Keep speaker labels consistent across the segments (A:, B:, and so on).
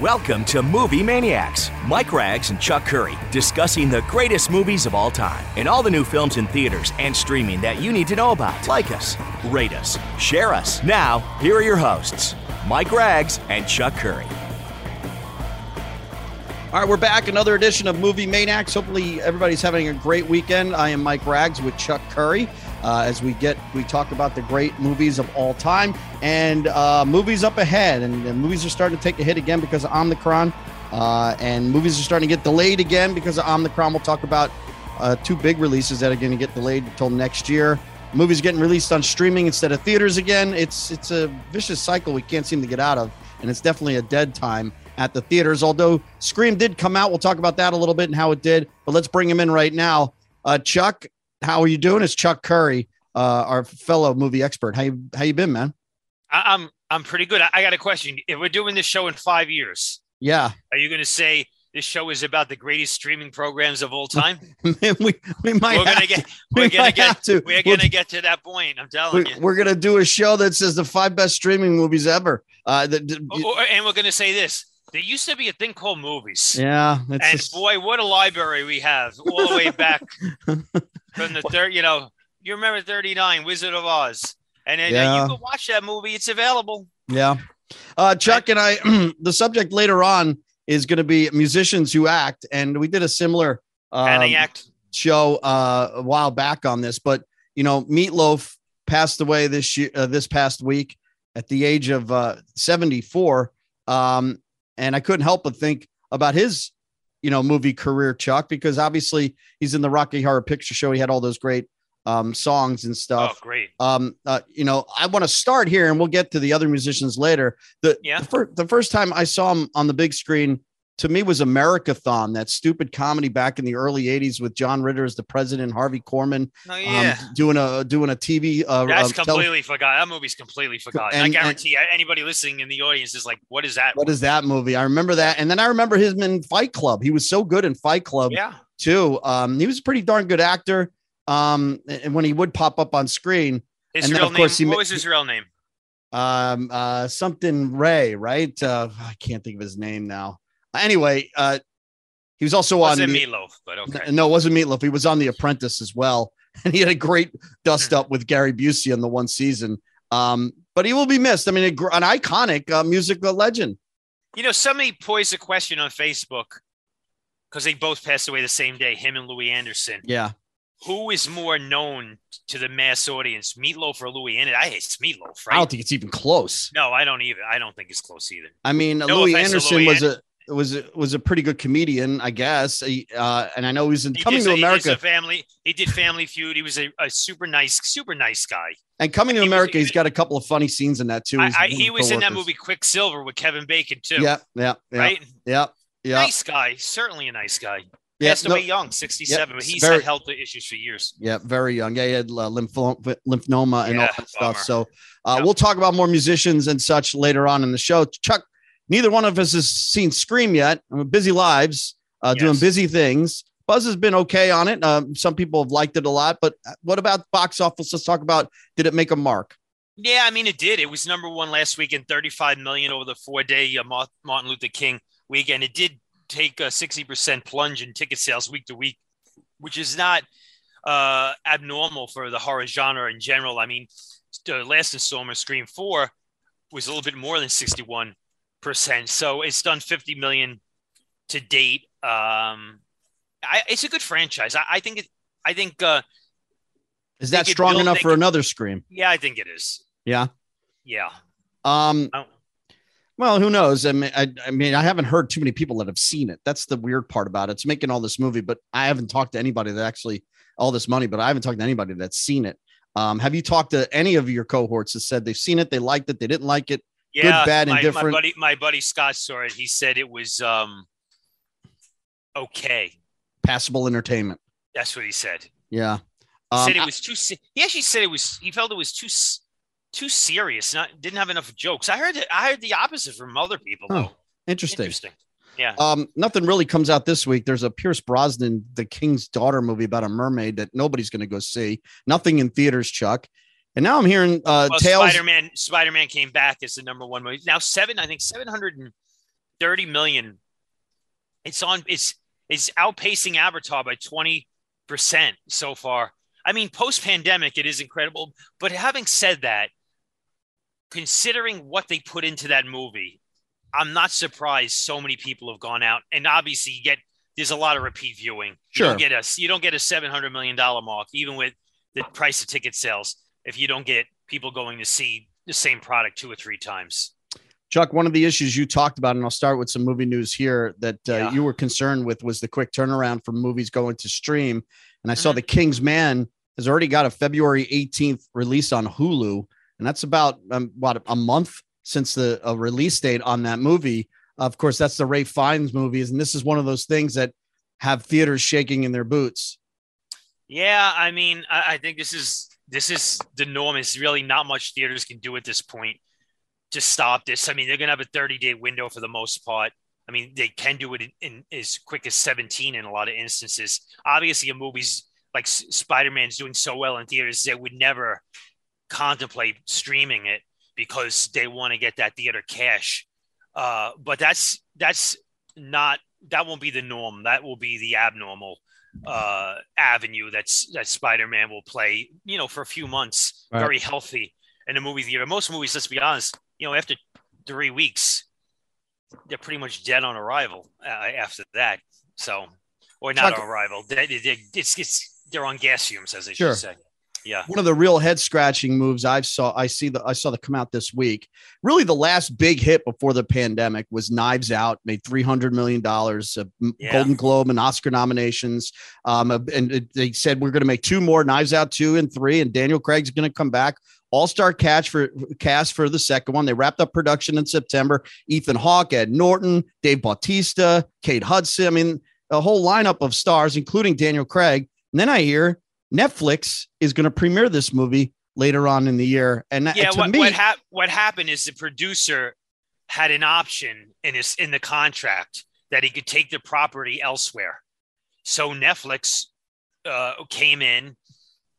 A: Welcome to Movie Maniacs. Mike Rags and Chuck Curry discussing the greatest movies of all time and all the new films in theaters and streaming that you need to know about. Like us, rate us, share us. Now, here are your hosts, Mike Rags and Chuck Curry.
B: All right, we're back. Another edition of Movie Maniacs. Hopefully, everybody's having a great weekend. I am Mike Rags with Chuck Curry. Uh, as we get, we talk about the great movies of all time and uh, movies up ahead. And, and, movies are starting to take a hit again because of Omicron. Uh, and movies are starting to get delayed again because of Omicron. We'll talk about uh, two big releases that are going to get delayed until next year. Movies getting released on streaming instead of theaters again. It's it's a vicious cycle we can't seem to get out of, and it's definitely a dead time at the theaters. Although Scream did come out, we'll talk about that a little bit and how it did. But let's bring him in right now. Uh, Chuck, how are you doing? It's Chuck Curry, uh, our fellow movie expert. How you how you been, man?
C: I'm I'm pretty good. I got a question. If we're doing this show in five years,
B: yeah,
C: are you going to say this show is about the greatest streaming programs of all time?
B: we we might
C: we're gonna get we're we gonna get to we're gonna we'll, get to that point. I'm telling
B: we,
C: you,
B: we're gonna do a show that says the five best streaming movies ever. Uh, the, the,
C: or, and we're gonna say this. There used to be a thing called movies.
B: Yeah,
C: and just... boy, what a library we have all the way back from the third. You know, you remember 39 Wizard of Oz, and then yeah. uh, you can watch that movie. It's available.
B: Yeah, uh, Chuck and I. the subject later on is going to be musicians who act, and we did a similar
C: um, act
B: show uh, a while back on this. But you know, Meatloaf passed away this year, uh, this past week at the age of uh, 74. Um, and I couldn't help but think about his, you know, movie career, Chuck, because obviously he's in the Rocky Horror Picture Show. He had all those great um, songs and stuff.
C: Oh, great.
B: Um, uh, you know, I want to start here, and we'll get to the other musicians later. The
C: yeah.
B: the, fir- the first time I saw him on the big screen to me was Americathon, that stupid comedy back in the early '80s with John Ritter as the president, Harvey Korman,
C: oh, yeah.
B: um, doing a doing a TV. Uh,
C: That's uh, completely tele- forgot. That movie's completely forgotten. And, I guarantee and, anybody listening in the audience is like, "What is that?"
B: What is that movie? I remember that, and then I remember him in Fight Club. He was so good in Fight Club.
C: Yeah.
B: Too. Um, he was a pretty darn good actor. Um, and when he would pop up on screen,
C: his
B: and
C: real then, of course, name. He, what was his real name?
B: Um, uh, something Ray, right? Uh, I can't think of his name now. Anyway, uh, he was also
C: was
B: on
C: the, Meatloaf, but okay.
B: No, it wasn't Meatloaf. He was on The Apprentice as well, and he had a great dust hmm. up with Gary Busey in the one season. Um, but he will be missed. I mean, an iconic uh, musical legend.
C: You know, somebody posed a question on Facebook because they both passed away the same day, him and Louie Anderson.
B: Yeah.
C: Who is more known to the mass audience, Meatloaf or Louie Anderson? I hate Meatloaf, right? I
B: don't think it's even close.
C: No, I don't even. I don't think it's close either.
B: I mean, no Louie Anderson Louie was a was was a pretty good comedian, I guess. Uh, and I know he's in he Coming to America.
C: He family. He did Family Feud. He was a, a, super nice, super nice guy.
B: And Coming to he America, was, he's got a couple of funny scenes in that too.
C: I, I, he was in that movie Quicksilver with Kevin Bacon too.
B: Yeah, yeah, yeah
C: right.
B: Yeah, yeah.
C: Nice guy, certainly a nice guy. Yeah, Passed no, away young, 67, yeah, but he's very, had health issues for years.
B: Yeah, very young. Yeah, he had uh, lymphoma, lymphoma and yeah, all that bummer. stuff. So uh, we'll talk about more musicians and such later on in the show. Chuck, neither one of us has seen Scream yet. We're busy lives, uh, yes. doing busy things. Buzz has been okay on it. Um, some people have liked it a lot, but uh, what about box office? Let's talk about did it make a mark?
C: Yeah, I mean it did. It was number one last week in 35 million over the four day uh, Martin Luther King weekend. It did take a 60% plunge in ticket sales week to week, which is not uh, abnormal for the horror genre in general. I mean, the last installment, Scream 4, was a little bit more than 61 percent. So it's done 50 million to date. Um, I, it's a good franchise. I, I think it. I think. Uh,
B: is that strong build, enough for another Scream?
C: Yeah, I think it is.
B: Yeah.
C: Yeah.
B: Um. Well, who knows? I mean, I, I, mean, I haven't heard too many people that have seen it. That's the weird part about it. It's making all this movie, but I haven't talked to anybody that actually all this money, but I haven't talked to anybody that's seen it. Um, have you talked to any of your cohorts that said they've seen it, they liked it, they didn't like it?
C: Yeah,
B: good, bad, and
C: my,
B: different.
C: My buddy, my buddy Scott saw it. He said it was um okay,
B: passable entertainment.
C: That's what he said.
B: Yeah,
C: he um, said it was too. He actually said it was. He felt it was too too serious. Not didn't have enough jokes. I heard it. I heard the opposite from other people. Though. Oh,
B: interesting.
C: Interesting. Yeah.
B: Um, nothing really comes out this week. There's a Pierce Brosnan, The King's Daughter movie about a mermaid that nobody's going to go see. Nothing in theaters, Chuck. And now I'm hearing uh,
C: well,
B: tales.
C: Spider-Man. Spider-Man came back as the number one movie. Now seven, I think seven hundred and thirty million. It's on. It's it's outpacing Avatar by twenty percent so far. I mean, post-pandemic, it is incredible. But having said that, considering what they put into that movie, I'm not surprised so many people have gone out. And obviously, you get there's a lot of repeat viewing. You
B: Sure.
C: don't get a you don't get a seven hundred million dollar mark, even with the price of ticket sales, if you don't get people going to see the same product two or three times.
B: Chuck, one of the issues you talked about, and I'll start with some movie news here that uh,
C: Yeah.
B: you were concerned with was the quick turnaround for movies going to stream. And I saw
C: Mhm.
B: The King's Man has already got a February 18th release on Hulu. And that's about, um, what, a month since the uh, release date on that movie. Of course, that's the Ralph Fiennes movies. And this is one of those things that have theaters shaking in their boots.
C: Yeah, I mean, I, I think this is this is the norm. Is really not much theaters can do at this point to stop this. I mean, they're gonna have a 30 day window for the most part. I mean, they can do it in, in as quick as 17 in a lot of instances. Obviously, a movie's like S- Spider-Man's doing so well in theaters, they would never contemplate streaming it because they want to get that theater cash. Uh, but that's that's not that won't be the norm. That will be the abnormal uh, avenue that's that Spider-Man will play. You know, for a few months,
B: Right.
C: very healthy in a movie theater. Most movies, let's be honest, you know, after three weeks, they're pretty much dead on arrival uh, after that. So, or not
B: Chuck-
C: on arrival. They, they, they- it's, it's they're on gas fumes, as they
B: Sure.
C: should say. Yeah.
B: one of the real head scratching moves I've saw I see the I saw the come out this week. Really, the last big hit before the pandemic was Knives Out, made three hundred million dollars, uh,
C: Yeah.
B: Golden Globe and Oscar nominations. Um, uh, and they said we're going to make two more Knives Out two and three, and Daniel Craig's going to come back. All star catch for cast for the second one. They wrapped up production in September. Ethan Hawke, Ed Norton, Dave Bautista, Kate Hudson. I mean, a whole lineup of stars, including Daniel Craig. And then I hear Netflix is going to premiere this movie later on in the year. And
C: yeah
B: to
C: what,
B: me,
C: what, hap- what happened is the producer had an option in his in the contract that he could take the property elsewhere so netflix uh, came in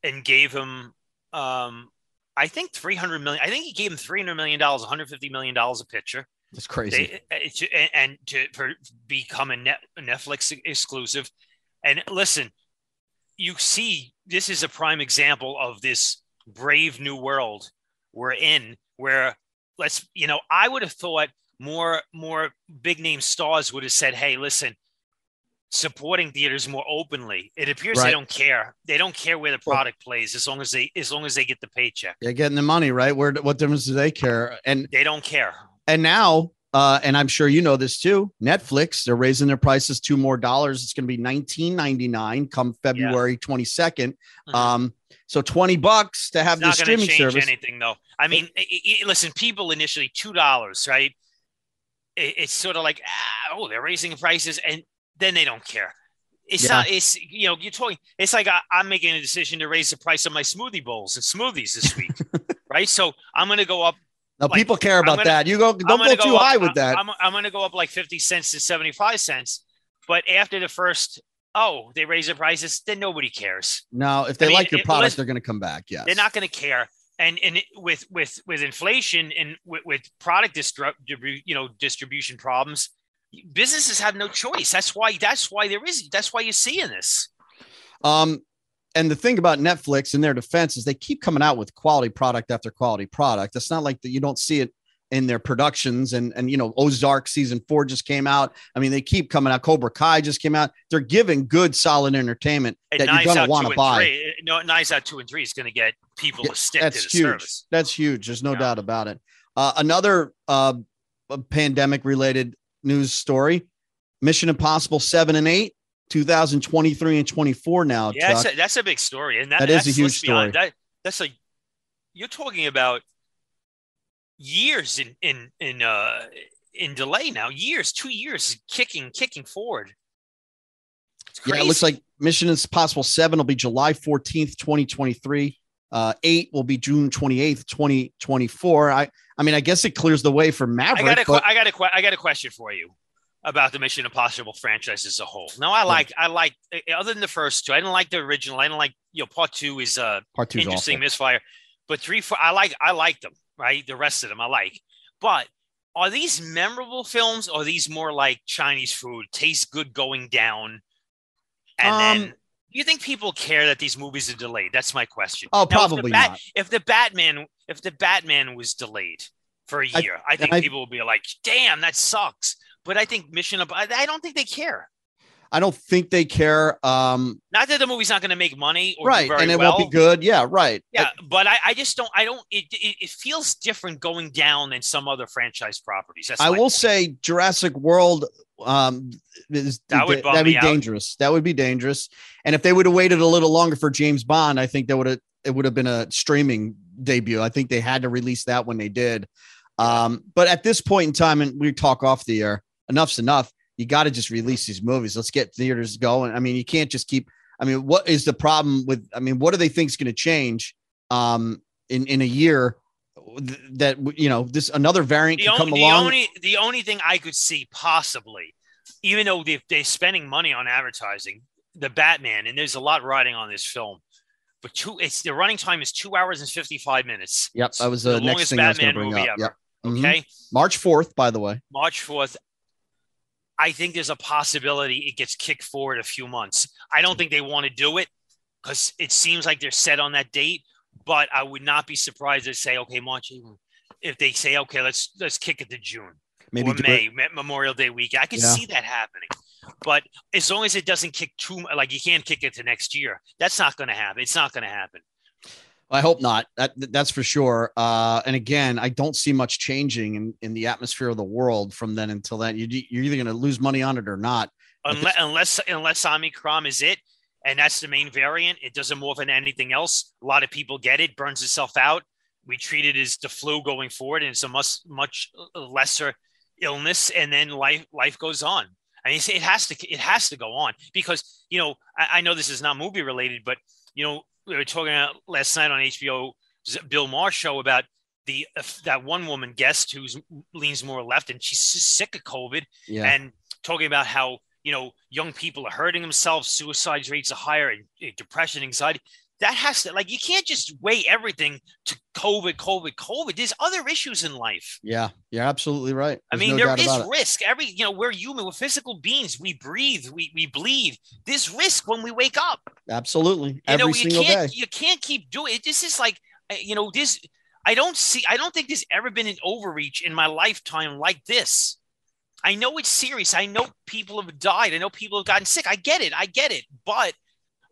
C: and gave him um, i think 300 million i think he gave him 300 million dollars 150 million dollars a picture
B: That's crazy.
C: they, uh, and- and to for, become a, net, a Netflix exclusive. And listen, you see, this is a prime example of this brave new world we're in, where let's, you know, I would have thought more more big name stars would have said, "Hey, listen." supporting theaters more openly it appears
B: Right.
C: they don't care they don't care where the
B: Well-
C: product plays as long as they as long as they get the paycheck
B: They're getting the money, right? Where what difference do they care? And
C: they don't care
B: and now, uh, and I'm sure you know this too. Netflix, they're raising their prices two more dollars. It's going to be 19.99 come February 22nd.
C: Mhm.
B: Um, so 20 bucks to have the
C: not going to
B: streaming
C: change
B: service.
C: anything, though. I mean, i i listen, people initially two dollars, right? It, it's sort of like, ah, oh, they're raising prices, and then they don't care. It's
B: Yeah.
C: not. It's you know, you're talking. It's like I, I'm making a decision to raise the price of my smoothie bowls and smoothies this week, right? So I'm going to go up.
B: Now
C: like,
B: people care about
C: gonna-
B: that. You go, don't go too
C: up-
B: high with that.
C: I'm, I'm going to go up like 50 cents to 75 cents, but after the first, oh, they raise the prices, then nobody cares.
B: now, if they
C: I mean,
B: like your product, they're going to come back. Yes.
C: they're not going to care and and with with with inflation and with, with product distribu- you know distribution problems businesses have no choice that's why that's why there is that's why you're seeing this
B: Um, and the thing about Netflix in their defense is they keep coming out with quality product after quality product. It's not like that you don't see it in their productions and and you know Ozark season four just came out. I mean, they keep coming out. Cobra Kai just came out. They're giving good, solid entertainment
C: and
B: that you're gonna want to buy.
C: three no Knives Out two and three is going to get people
B: Yeah,
C: to stick to the
B: That's huge.
C: service
B: That's huge. There's no
C: Yeah.
B: doubt about it. Uh, another uh, pandemic related news story: Mission Impossible seven and eight. 2023 and 24 now.
C: yeah that's a, that's a big story and that,
B: That is a huge story.
C: that that's like you're talking about years in in in uh in delay now years two years kicking kicking forward
B: Yeah, it looks like Mission Impossible 7 will be July 14th, 2023. Uh, 8 will be June 28th, 2024. I I mean, I guess it clears the way for
C: I
B: Maverick.
C: got a,
B: but
C: I got a, I got a question for you about the Mission Impossible franchise as a whole. Now, I like, I like, eh, other than the first two, I didn't like the original. I didn't like, you know, part two is uh
B: part 2
C: interesting
B: awful.
C: misfire, but three, four, I like, I like them, right? The rest of them I like, but are these memorable films or are these more like Chinese food, taste good going down? And
B: Um,
C: then, do you think people care that these movies are delayed? That's my question.
B: Oh,
C: Now, if
B: probably
C: Bat-
B: not.
C: If the Batman, if the Batman was delayed for a year, I, think
B: I-
C: people will be like, "Damn, that sucks." But I think Mission, I, I don't think they care.
B: I don't think they care. Um,
C: Not that the movie's not going to make money, or
B: right, and it
C: well.
B: won't be good. Yeah, right.
C: Yeah, but I, I just don't. I don't. It, it, it feels different going down than some other franchise properties. That's
B: I will
C: point.
B: say Jurassic World um is
C: That would
B: that'd be
C: out.
B: dangerous. That would be dangerous. And if they would have waited a little longer for James Bond, I think that would have it would have been a streaming debut. I think they had to release that when they did. Um, but at this point in time, and we talk off the air, enough's enough. You got to just release these movies. Let's get theaters going. I mean, you can't just keep. I mean, what is the problem with? I mean, what do they think is going to change um, in in a year? That you know, this another variant
C: the,
B: can come
C: only, the
B: along.
C: only the only thing I could see possibly, even though they, they're spending money on advertising, the Batman, and there's a lot riding on this film. But two, it's the running time is two hours and fifty five minutes.
B: Yep, that was
C: The
B: the, next
C: longest
B: thing I was going
C: Batman
B: to bring
C: movie
B: up.
C: ever.
B: Yep. Mhm.
C: Okay,
B: March fourth, by the way.
C: March fourth. I think there's a possibility it gets kicked forward a few months. I don't hmm. think they want to do it because it seems like they're set on that date. But I would not be surprised to say, okay, March. If they say, okay, let's let's kick it to June
B: Maybe
C: or May,
B: it-
C: Memorial Day weekend. I can
B: Yeah.
C: see that happening. But as long as it doesn't kick too like you can't kick it to next year, that's not going to happen. It's not going to happen.
B: I hope not. That that's for sure. Uh, and again, I don't see much changing in, in the atmosphere of the world from then until then. You, you're either going to lose money on it or not.
C: Unless unless unless Omicron is it, and that's the main variant. It doesn't morph into anything else. A lot of people get it, burns itself out. We treat it as the flu going forward, and it's a much much lesser illness, and then life life goes on. I mean, it has to it has to go on because you know I, I know this is not movie related, but you know we were talking about last night on HBO Bill Maher show about the that one woman guest who's leans more left, and she's sick of COVID,
B: Yeah.
C: and talking about how you know young people are hurting themselves, suicide rates are higher, and uh, depression, anxiety. That has to like you can't just weigh everything to COVID, COVID, COVID. There's other issues in life.
B: yeah. You're absolutely right.
C: I mean,
B: no
C: there is
B: about it.
C: risk. Every you know, we're human, we're physical beings. We breathe, we we bleed. There's risk when we wake up.
B: Absolutely.
C: You
B: Every
C: know, you
B: single
C: can't
B: day.
C: you can't keep doing it. This is like uh, you know, this I don't see I don't think there's ever been an overreach in my lifetime like this. I know it's serious. I know people have died. I know people have gotten sick. I get it. I get it. But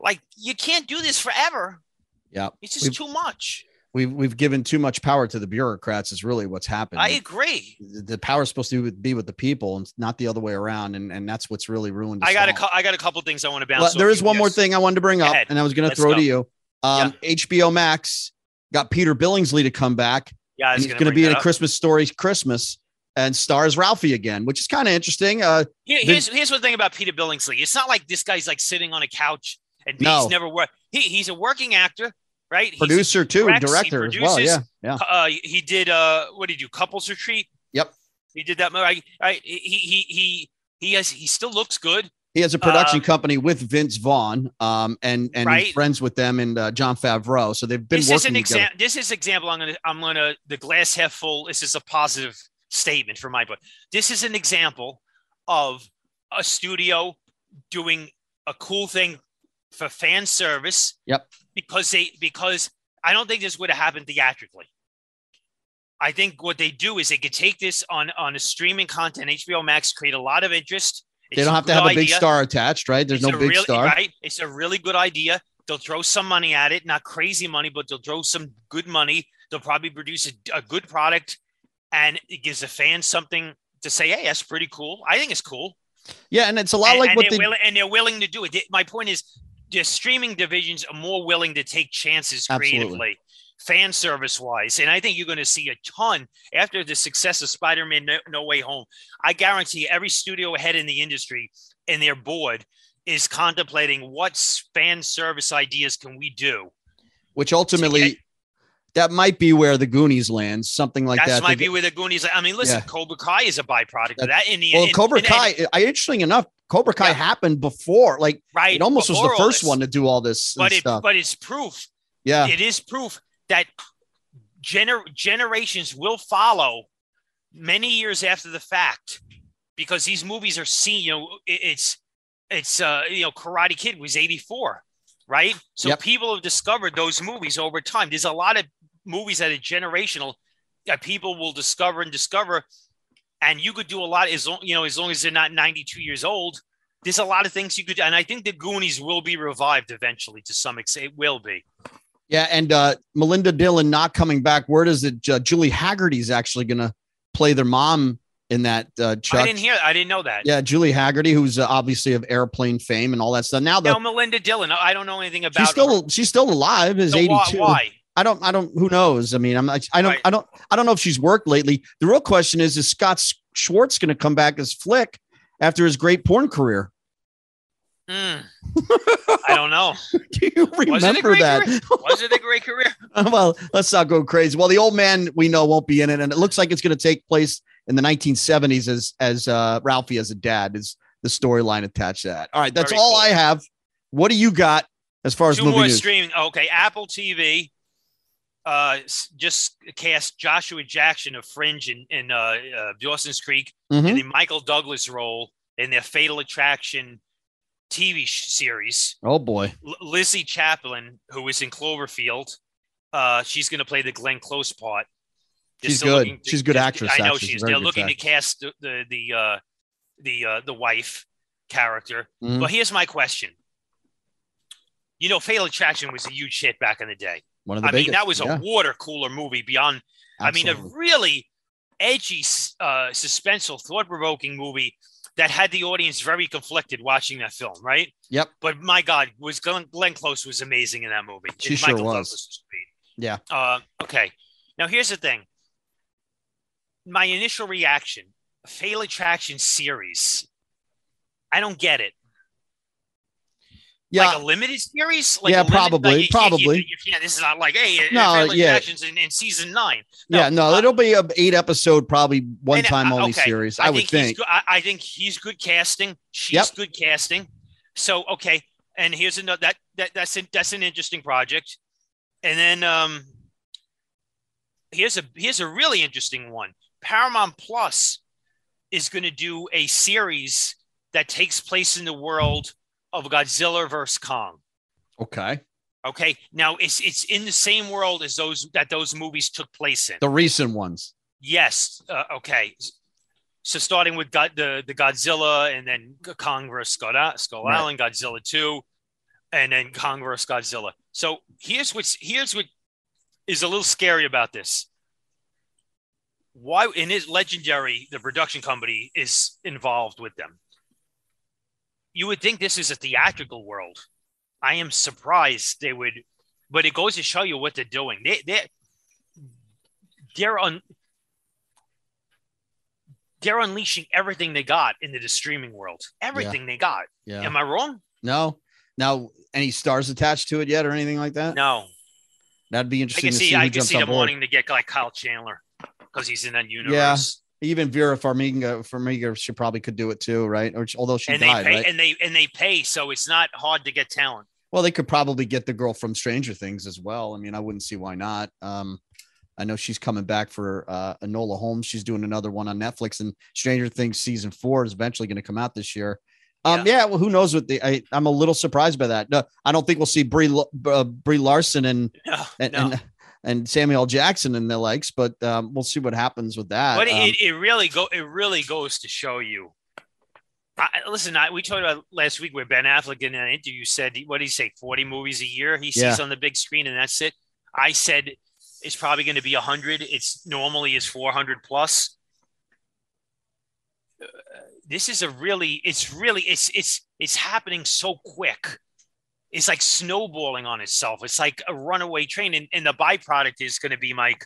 C: like you can't do this forever.
B: Yeah.
C: It's just
B: We've-
C: too much.
B: We've we've given too much power to the bureaucrats. Is really what's happened.
C: I agree.
B: the the power is supposed to be with the people and not the other way around. And and that's what's really ruined.
C: I got a
B: all.
C: I got a couple things I want to bounce.
B: Well, there is one more thing I wanted to bring up, and I was going to throw
C: go.
B: to you. Um, HBO Max got Peter Billingsley to come back.
C: Yeah, I
B: and
C: was
B: he's
C: gonna
B: going to be in a
C: up.
B: Christmas story Christmas and stars Ralphie again, which is kind of interesting. Uh,
C: Here- here's here's one thing about Peter Billingsley. It's not like this guy's like sitting on a couch and
B: No.
C: he's never worked. He, he's a working actor, right?
B: Producer too,
C: directs,
B: director as well. Yeah, yeah.
C: uh, he did uh, what did he do? Couples Retreat.
B: Yep.
C: He did that. Right, I, He he he he has. He still looks good.
B: He has a production
C: Um,
B: company with Vince Vaughn, um, and and
C: Right.
B: he's friends with them and uh, Jon Favreau. So they've been
C: this is an example. This is example. I'm gonna I'm gonna the glass half full. This is a positive statement for my book. This is an example of a studio doing a cool thing for fan service.
B: Yep.
C: Because they because I don't think this would have happened theatrically. I think what they do is they could take this on on a streaming content, HBO Max, create a lot of interest.
B: They don't have to have a big star attached, right? There's
C: It's
B: no big
C: really-
B: star.
C: Right? It's a really good idea. They'll throw some money at it, not crazy money, but they'll throw some good money. They'll probably produce a, a good product, and it gives the fans something to say. Hey, that's pretty cool. I think it's cool.
B: Yeah, and it's a lot
C: and,
B: like
C: and
B: what they
C: willing, and they're willing to do it. My point is, the streaming divisions are more willing to take chances
B: Absolutely.
C: creatively, fan service wise, and I think you're going to see a ton after the success of Spider-Man: no, no Way Home. I guarantee every studio head in the industry and their board is contemplating what fan service ideas can we do.
B: which ultimately that might be where the Goonies lands, something like
C: That
B: that.
C: might be where the Goonies. I mean, listen,
B: Yeah.
C: Cobra Kai is a byproduct
B: That-
C: of that. In the
B: well,
C: in-
B: Cobra
C: and-
B: Kai. I, interesting enough, Cobra Kai
C: Yeah.
B: happened before. Like
C: right?
B: it almost was the first one to do all this
C: but it,
B: stuff.
C: but it's proof.
B: yeah,
C: It is proof that gener- generations will follow many years after the fact because these movies are seen. You know, it, it's it's uh, you know, Karate Kid was eighty four, right? So
B: Yep.
C: people have discovered those movies over time. There's a lot of movies that are generational that people will discover and discover, and you could do a lot as long you know as long as they're not ninety two years old. There's a lot of things you could, do and I think the Goonies will be revived eventually to some extent. It will be.
B: Yeah, and uh, Melinda Dillon not coming back. where does it uh, Julie Hagerty's actually going to play their mom in that. Uh, Chuck.
C: I didn't hear. I didn't know that.
B: Yeah, Julie Hagerty, who's uh, obviously of airplane fame and all that stuff. Now, the,
C: No, Melinda Dillon. I don't know anything about
B: she's
C: her.
B: still she's still alive. Is
C: So
B: eighty
C: why, why?
B: I don't. I don't. Who knows? I mean, I'm. not- I don't.
C: Right.
B: I don't. I don't know if she's worked lately. The real question is: Is Scott Schwartz going to come back as Flick after his great porn career?
C: Hmm. I don't know.
B: Do you
C: Was it a
B: remember that?
C: career? Was it a great career?
B: well, let's not go crazy. Well, the old man we know won't be in it, and it looks like it's going to take place in the 1970s as as uh, Ralphie as a dad is the storyline attached to that. All right, that's
C: Very
B: all
C: cool.
B: I have. What do you got as far as
C: Two
B: movie
C: more
B: news?
C: streaming. Okay, Apple TV. Uh, just cast Joshua Jackson of Fringe in in uh, uh Dawson's Creek
B: Mhm.
C: in the Michael Douglas role in their Fatal Attraction TV sh- series.
B: Oh boy,
C: L- Lizzy Caplan, who was in Cloverfield, uh, she's going to play the Glenn Close part. They're
B: She's good.
C: to-
B: She's a good actress,
C: I know
B: actually. She's
C: is. They're looking to cast the the the uh, the uh, the wife character.
B: Mhm.
C: Well, here's my question. You know, Fatal Attraction was a huge hit back in the day.
B: One of the
C: I mean, that was a water cooler movie beyond. I mean, a really edgy, uh, suspenseful, thought-provoking movie that had the audience very conflicted watching that film, right?
B: Yep.
C: But my God, was Glenn, Glenn Close was amazing in that movie.
B: She sure
C: Michael
B: was. Yeah.
C: Uh, okay. Now here's the thing. My initial reaction: Fatal Attraction series. I don't get it.
B: Yeah.
C: Like a limited series? Like
B: Yeah,
C: a limit-
B: probably,
C: like
B: probably.
C: You, you can't, this is not like, hey,
B: No, yeah.
C: In, in season nine. No,
B: yeah, no,
C: uh,
B: it'll be a eight episode, probably one time
C: uh,
B: only
C: okay,
B: series. I, would
C: he's
B: think.
C: good- I, I think he's good casting. She's
B: Yep.
C: good casting. So okay, and here's another that that that's an, that's an interesting project. And then um, here's a here's a really interesting one. Paramount Plus is going to do a series that takes place in the world of Godzilla versus Kong.
B: Okay,
C: Okay, now it's it's in the same world as those that those movies took place in.
B: the recent ones.
C: Yes. Uh, okay. So starting with God, the the Godzilla, and then Kong versus Skull, Skull
B: Right.
C: Island, Godzilla two, and then Kong versus Godzilla. So here's what's here's what is a little scary about this. Why in his legendary, the production company is involved with them. You would think this is a theatrical world. I am surprised they would, but it goes to show you what they're doing. They they they're on they're unleashing everything they got into the streaming world. Everything they got.
B: Yeah.
C: Am I wrong?
B: No. Now, any stars attached to it yet, or anything like that?
C: No.
B: That'd be interesting.
C: I can
B: to
C: see.
B: see.
C: I can see them
B: board.
C: wanting to get like Kyle Chandler because he's in that universe.
B: Even Vera Farmiga, Farmiga, she probably could do it too, right? Or although she
C: and
B: died,
C: they pay
B: right?
C: and they and they pay, so it's not hard to get talent.
B: well, they could probably get the girl from Stranger Things as well. I mean, I wouldn't see why not. Um, I know she's coming back for uh, Enola Holmes. She's doing another one on Netflix, and Stranger Things season four is eventually going to come out this year. Um, yeah. well, who knows what the? I, I'm a little surprised by that. No, I don't think we'll see Brie uh, Brie Larson and
C: No,
B: and,
C: no.
B: and and Samuel L. Jackson and the likes, but um, we'll see what happens with that.
C: but
B: Um,
C: it, it really go it really goes to show you. I, listen, I, we talked about last week where Ben Affleck in an interview said, "What did he say? Forty movies a year he
B: Yeah.
C: sees on the big screen, and that's it." I said it's probably going to be hundred. It's normally is four hundred plus. Uh, this is a really, it's really, it's it's it's happening so quick. It's like snowballing on itself. It's like a runaway train, and, and the byproduct is going to be like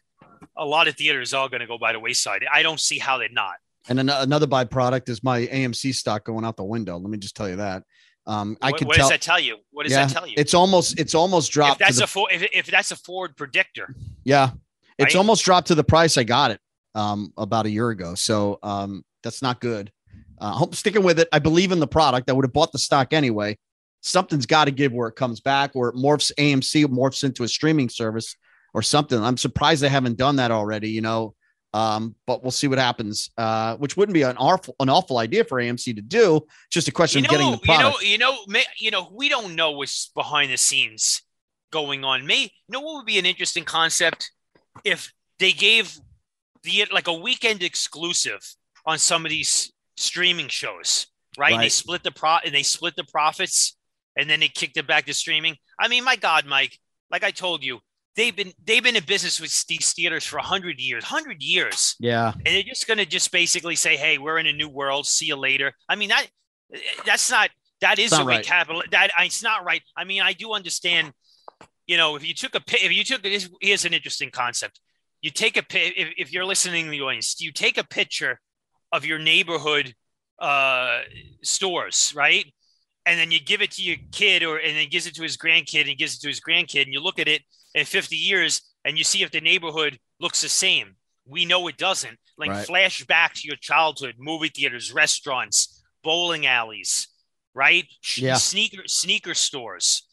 C: a lot of theaters are going to go by the wayside. I don't see how they're not.
B: and an- another byproduct is my AMC stock going out the window. Let me just tell you that. Um, I
C: what,
B: could
C: what
B: tell.
C: does that tell you? What does
B: yeah,
C: that tell you?
B: it's almost it's almost
C: if
B: dropped.
C: that's
B: the,
C: a for, if, if that's a forward predictor,
B: yeah, it's
C: right?
B: almost dropped to the price I got it um, about a year ago. So um, that's not good. Uh, hope sticking with it. I believe in the product. I would have bought the stock anyway. Something's got to give where it comes back, or it morphs AMC morphs into a streaming service, or something. I'm surprised they haven't done that already. You know, um, but we'll see what happens. Uh, which wouldn't be an awful an awful idea for AMC to do. Just a question
C: you
B: know, of getting the product.
C: You know, you know, you know, we don't know what's behind the scenes going on. May you know what would be an interesting concept if they gave the like a weekend exclusive on some of these streaming shows, right? right. And they split the pro and they split the profits and then they kicked it back to streaming. I mean, my God, Mike, like I told you, they've been they've been in business with these theaters for hundred years, hundred years.
B: Yeah,
C: and they're just gonna just basically say, "Hey, we're in a new world. See you later." I mean that that's not that is a right. capital that it's not right. I mean, I do understand. You know, if you took a if you took this, here's an interesting concept. You take a if, if you're listening to the audience, you take a picture of your neighborhood uh, stores, right? And then you give it to your kid, or and then gives it to his grandkid, and gives it to his grandkid, and you look at it in 50 years and you see if the neighborhood looks the same. We know it doesn't. Like right. flash back to your childhood, movie theaters, restaurants, bowling alleys, right?
B: Yeah.
C: Sneaker sneaker stores,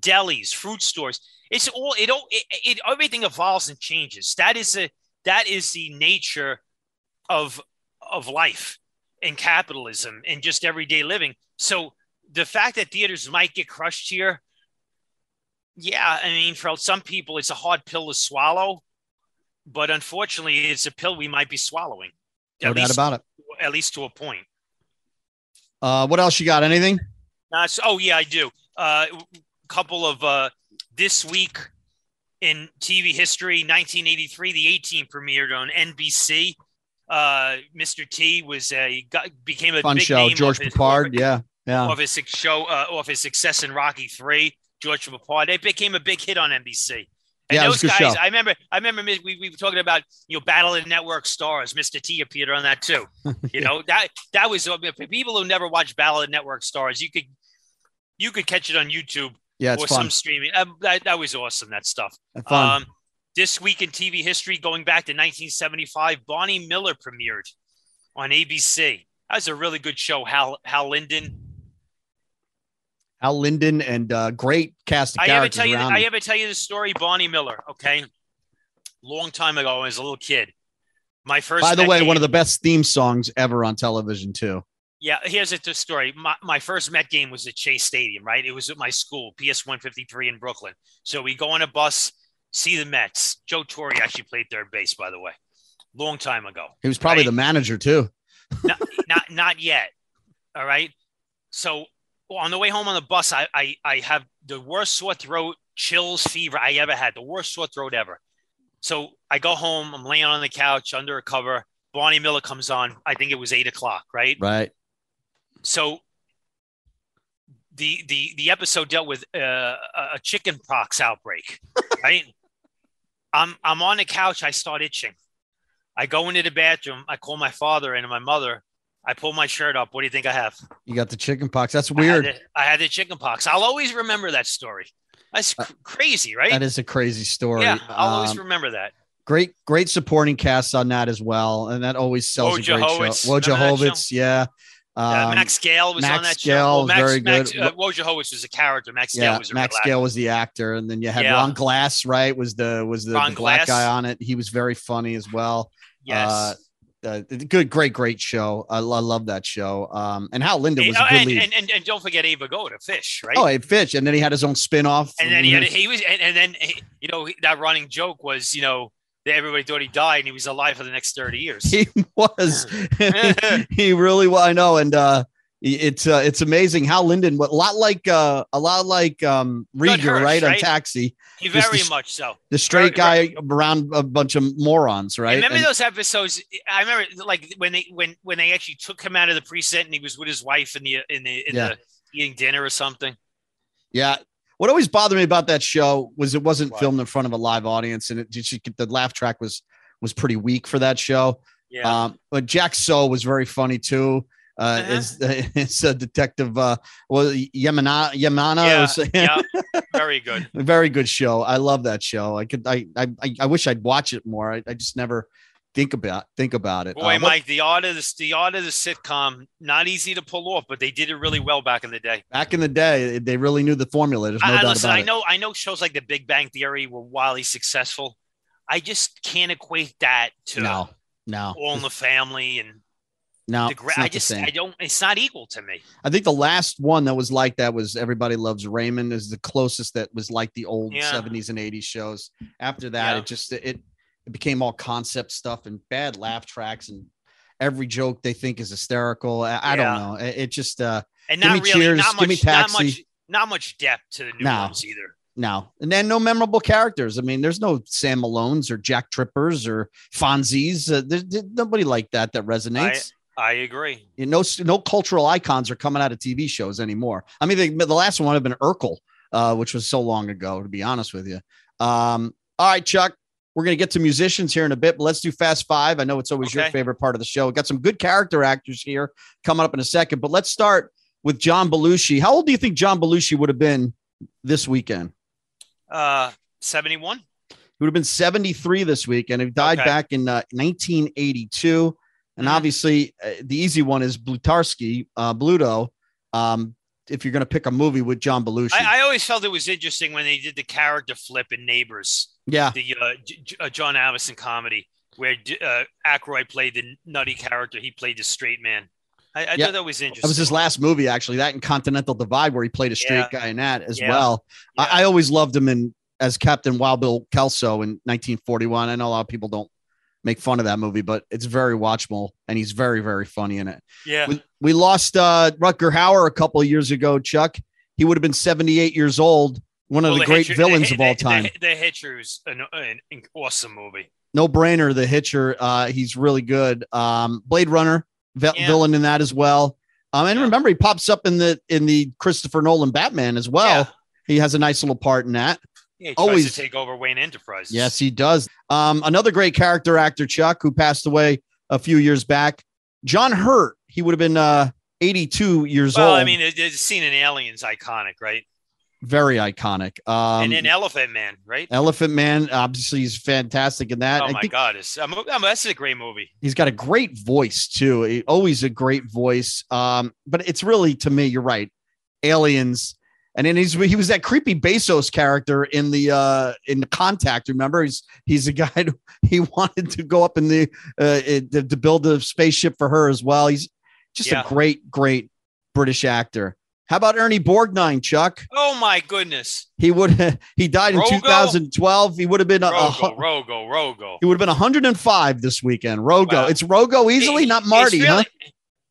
C: delis, fruit stores. It's all it all it, it everything evolves and changes. That is a that is the nature of of life and capitalism and just everyday living. So the fact that theaters might get crushed here, yeah, I mean, for some people, it's a hard pill to swallow, but unfortunately, it's a pill we might be swallowing.
B: No doubt about it.
C: At least to a point.
B: Uh, what else you got? Anything?
C: Uh, so, oh yeah, I do. A uh, couple of uh, this week in TV history, 1983, the A-Team premiered on NBC. Uh, Mr. T was a got, became a
B: fun
C: big
B: show. George Peppard, yeah, yeah,
C: of his show, uh, of his success in Rocky Three. George Peppard. They became a big hit on NBC. And
B: yeah,
C: those guys,
B: show.
C: I remember, I remember we, we were talking about, you know, Battle of Network Stars. Mr. T appeared on that too. You know, that that was for people who never watched Battle of Network Stars, you could you could catch it on YouTube
B: yeah,
C: or
B: fun.
C: some streaming. Um, that, that was awesome, that stuff. Um, this week in TV history, going back to 1975, Barney Miller premiered on ABC. That was a really good show. Hal Hal Linden,
B: Al Linden and uh, great cast of
C: I
B: characters
C: ever tell you,
B: around
C: I ever tell you the story, Barney Miller. Okay, long time ago, when I was a little kid. My first.
B: By the way, one of the best theme songs ever on television too.
C: Yeah, here's the story. My, my first Met game was at Shea Stadium, right? It was at my school, PS 153 in Brooklyn. So we go on a bus, see the Mets. Joe Torre actually played third base, by the way, long time ago.
B: He was probably
C: right?
B: the manager too.
C: not, not not yet. All right. So on the way home on the bus, I, I, I have the worst sore throat, chills, fever I ever had, the worst sore throat ever. So I go home, I'm laying on the couch under a cover. Barney Miller comes on. I think it was eight o'clock, right?
B: Right.
C: So the the the episode dealt with uh, a chicken pox outbreak, right? I'm I'm on the couch. I start itching. I go into the bathroom. I call my father and my mother. I pull my shirt up. What do you think I have?
B: You got the chicken pox. That's weird.
C: I had the, I had the chicken pox. I'll always remember that story. That's cr- crazy, right?
B: That is a crazy story.
C: Yeah, I'll um, always remember that.
B: Great, great supporting cast on that as well, and that always sells a great show. Wojciechowicz, yeah.
C: Um, Max Gail was
B: Max
C: on that
B: Gail
C: show.
B: Well, Max,
C: very
B: Max,
C: good. Uh, Wojciechowicz was a character. Max
B: yeah,
C: was a
B: Max Gail was the actor, and then you had
C: Yeah.
B: Ron Glass, right? Was the was the, the black
C: Glass.
B: guy on it? He was very funny as well.
C: Yes.
B: Uh, uh, good, great, great show. I, lo- love that show. Um, and Hal Linden was a
C: Oh,
B: good
C: and,
B: lead.
C: and, and, and don't forget Abe Vigoda, Fish, right?
B: oh, and Fish, and then he had his own spin-off.
C: and then he had he was and, and then you know that running joke was you know that everybody thought he died and he was alive for the next 30 years
B: he was he really was i know and uh it's uh, it's amazing how Linden, what a lot like uh, a lot like um, Rieger,
C: Hirsch,
B: right, on? Taxi,
C: he very
B: the-
C: much so
B: the straight
C: Right,
B: guy around a bunch of morons, right?
C: remember
B: And-
C: those episodes i remember like when they when when they actually took him out of the precinct and he was with his wife in the in the in
B: Yeah.
C: the eating dinner or something
B: Yeah. What always bothered me about that show was it wasn't
C: What?
B: filmed in front of a live audience, and it just the laugh track was was pretty weak for that show.
C: yeah
B: Um, but Jack Soo was very funny too. Uh,
C: Uh-huh.
B: is is a detective? Uh, well, Yemana Yemana.
C: yeah, yeah very good
B: very good show. I love that show. I could. I. I. I wish I'd watch it more. I, I just never think about think about it.
C: Boy,
B: Uh, what-
C: Mike, the art of the the art of the sitcom, not easy to pull off, but they did it really well back in the day.
B: back in the day, they really knew the formula. There's no
C: I,
B: doubt
C: listen,
B: about
C: I
B: it.
C: know I know shows like The Big Bang Theory were wildly successful. I just can't equate that to
B: No, no,
C: All in the Family and
B: no.
C: gra- I just. I don't. It's not equal to me.
B: I think the last one that was like that was Everybody Loves Raymond is the closest that was like the old
C: Yeah.
B: 70s and 80s shows. After that,
C: Yeah.
B: it just it it became all concept stuff and bad laugh tracks and every joke they think is hysterical. I, I
C: Yeah.
B: don't know. It, it just uh
C: And not really,
B: Cheers,
C: not much, not much, not much depth to the new
B: No.
C: ones either.
B: no. And then no memorable characters. I mean, there's no Sam Malones or Jack Trippers or Fonzies. Uh, there's, there's nobody like that that resonates.
C: I agree.
B: You know, no cultural icons are coming out of TV shows anymore. I mean, the, the last one would have been Urkel, uh, which was so long ago, to be honest with you. Um, all right, Chuck, we're going to get to musicians here in a bit, but let's do Fast Five. I know it's always your favorite part of the show. We've got some good character actors here coming up in a second, but let's start with John Belushi. How old do you think John Belushi would have been this weekend?
C: Uh, seventy-one.
B: He would have been 73 this week, and he died
C: Okay.
B: back in uh, 1982. And
C: Mhm.
B: obviously, uh, the easy one is Blutarsky, uh, Bluto. Um, if you're going to pick a movie with John Belushi,
C: I, I always felt it was interesting when they did the character flip in Neighbors,
B: yeah,
C: the uh, J- uh, John Avildsen comedy, where D- uh, Aykroyd played the nutty character, he played the straight man. I, I
B: Yeah.
C: thought that was interesting.
B: that was his last movie, actually. That in Continental Divide, where he played a straight
C: Yeah.
B: guy in that as
C: Yeah.
B: well. I, I always loved him in as Captain Wild Bill Kelso in 1941. I know a lot of people don't make fun of that movie, but it's very watchable, and he's very, very funny in it.
C: yeah.
B: We, we lost uh, Rutger Hauer a couple of years ago, Chuck. He would have been 78 years old, one of
C: Well,
B: the great
C: Hitcher-
B: villains
C: the,
B: of all time.
C: The, the Hitcher is an, an, an awesome movie.
B: No brainer, the Hitcher. Uh, he's really good. Um, Blade Runner
C: Yeah.
B: villain in that as well. Um, and
C: Yeah.
B: remember, he pops up in the in the Christopher Nolan Batman as well.
C: Yeah.
B: He has a nice little part in that.
C: Yeah, he tries
B: Always-
C: to take over Wayne Enterprises.
B: Yes, he does. Um, another great character actor, Chuck, who passed away a few years back. John Hurt. He would have been uh, 82 years old.
C: Well,
B: old.
C: I mean, the, the scene in Aliens iconic, right?
B: very iconic. Um,
C: and then Elephant Man, right?
B: Elephant Man, obviously, he's fantastic in that.
C: oh
B: I
C: my God, it's I'm, I'm, that's a great movie.
B: he's got a great voice too. He- always a great voice. Um, but it's really to me, you're right. Aliens, and then he's he was that creepy Bezos character in the uh in the Contact. Remember, he's he's a guy who he wanted to go up in the uh it- to, to build a spaceship for her as well. He's just
C: Yeah.
B: a great, great British actor. How about Ernie Borgnine, Chuck?
C: Oh my goodness,
B: He would he died in
C: Rogo?
B: 2012. He would have been a,
C: Rogo, Rogo, Rogo.
B: he would have been 105 this weekend. Rogo.
C: Wow.
B: It's Rogo easily,
C: It-
B: not Marty, huh?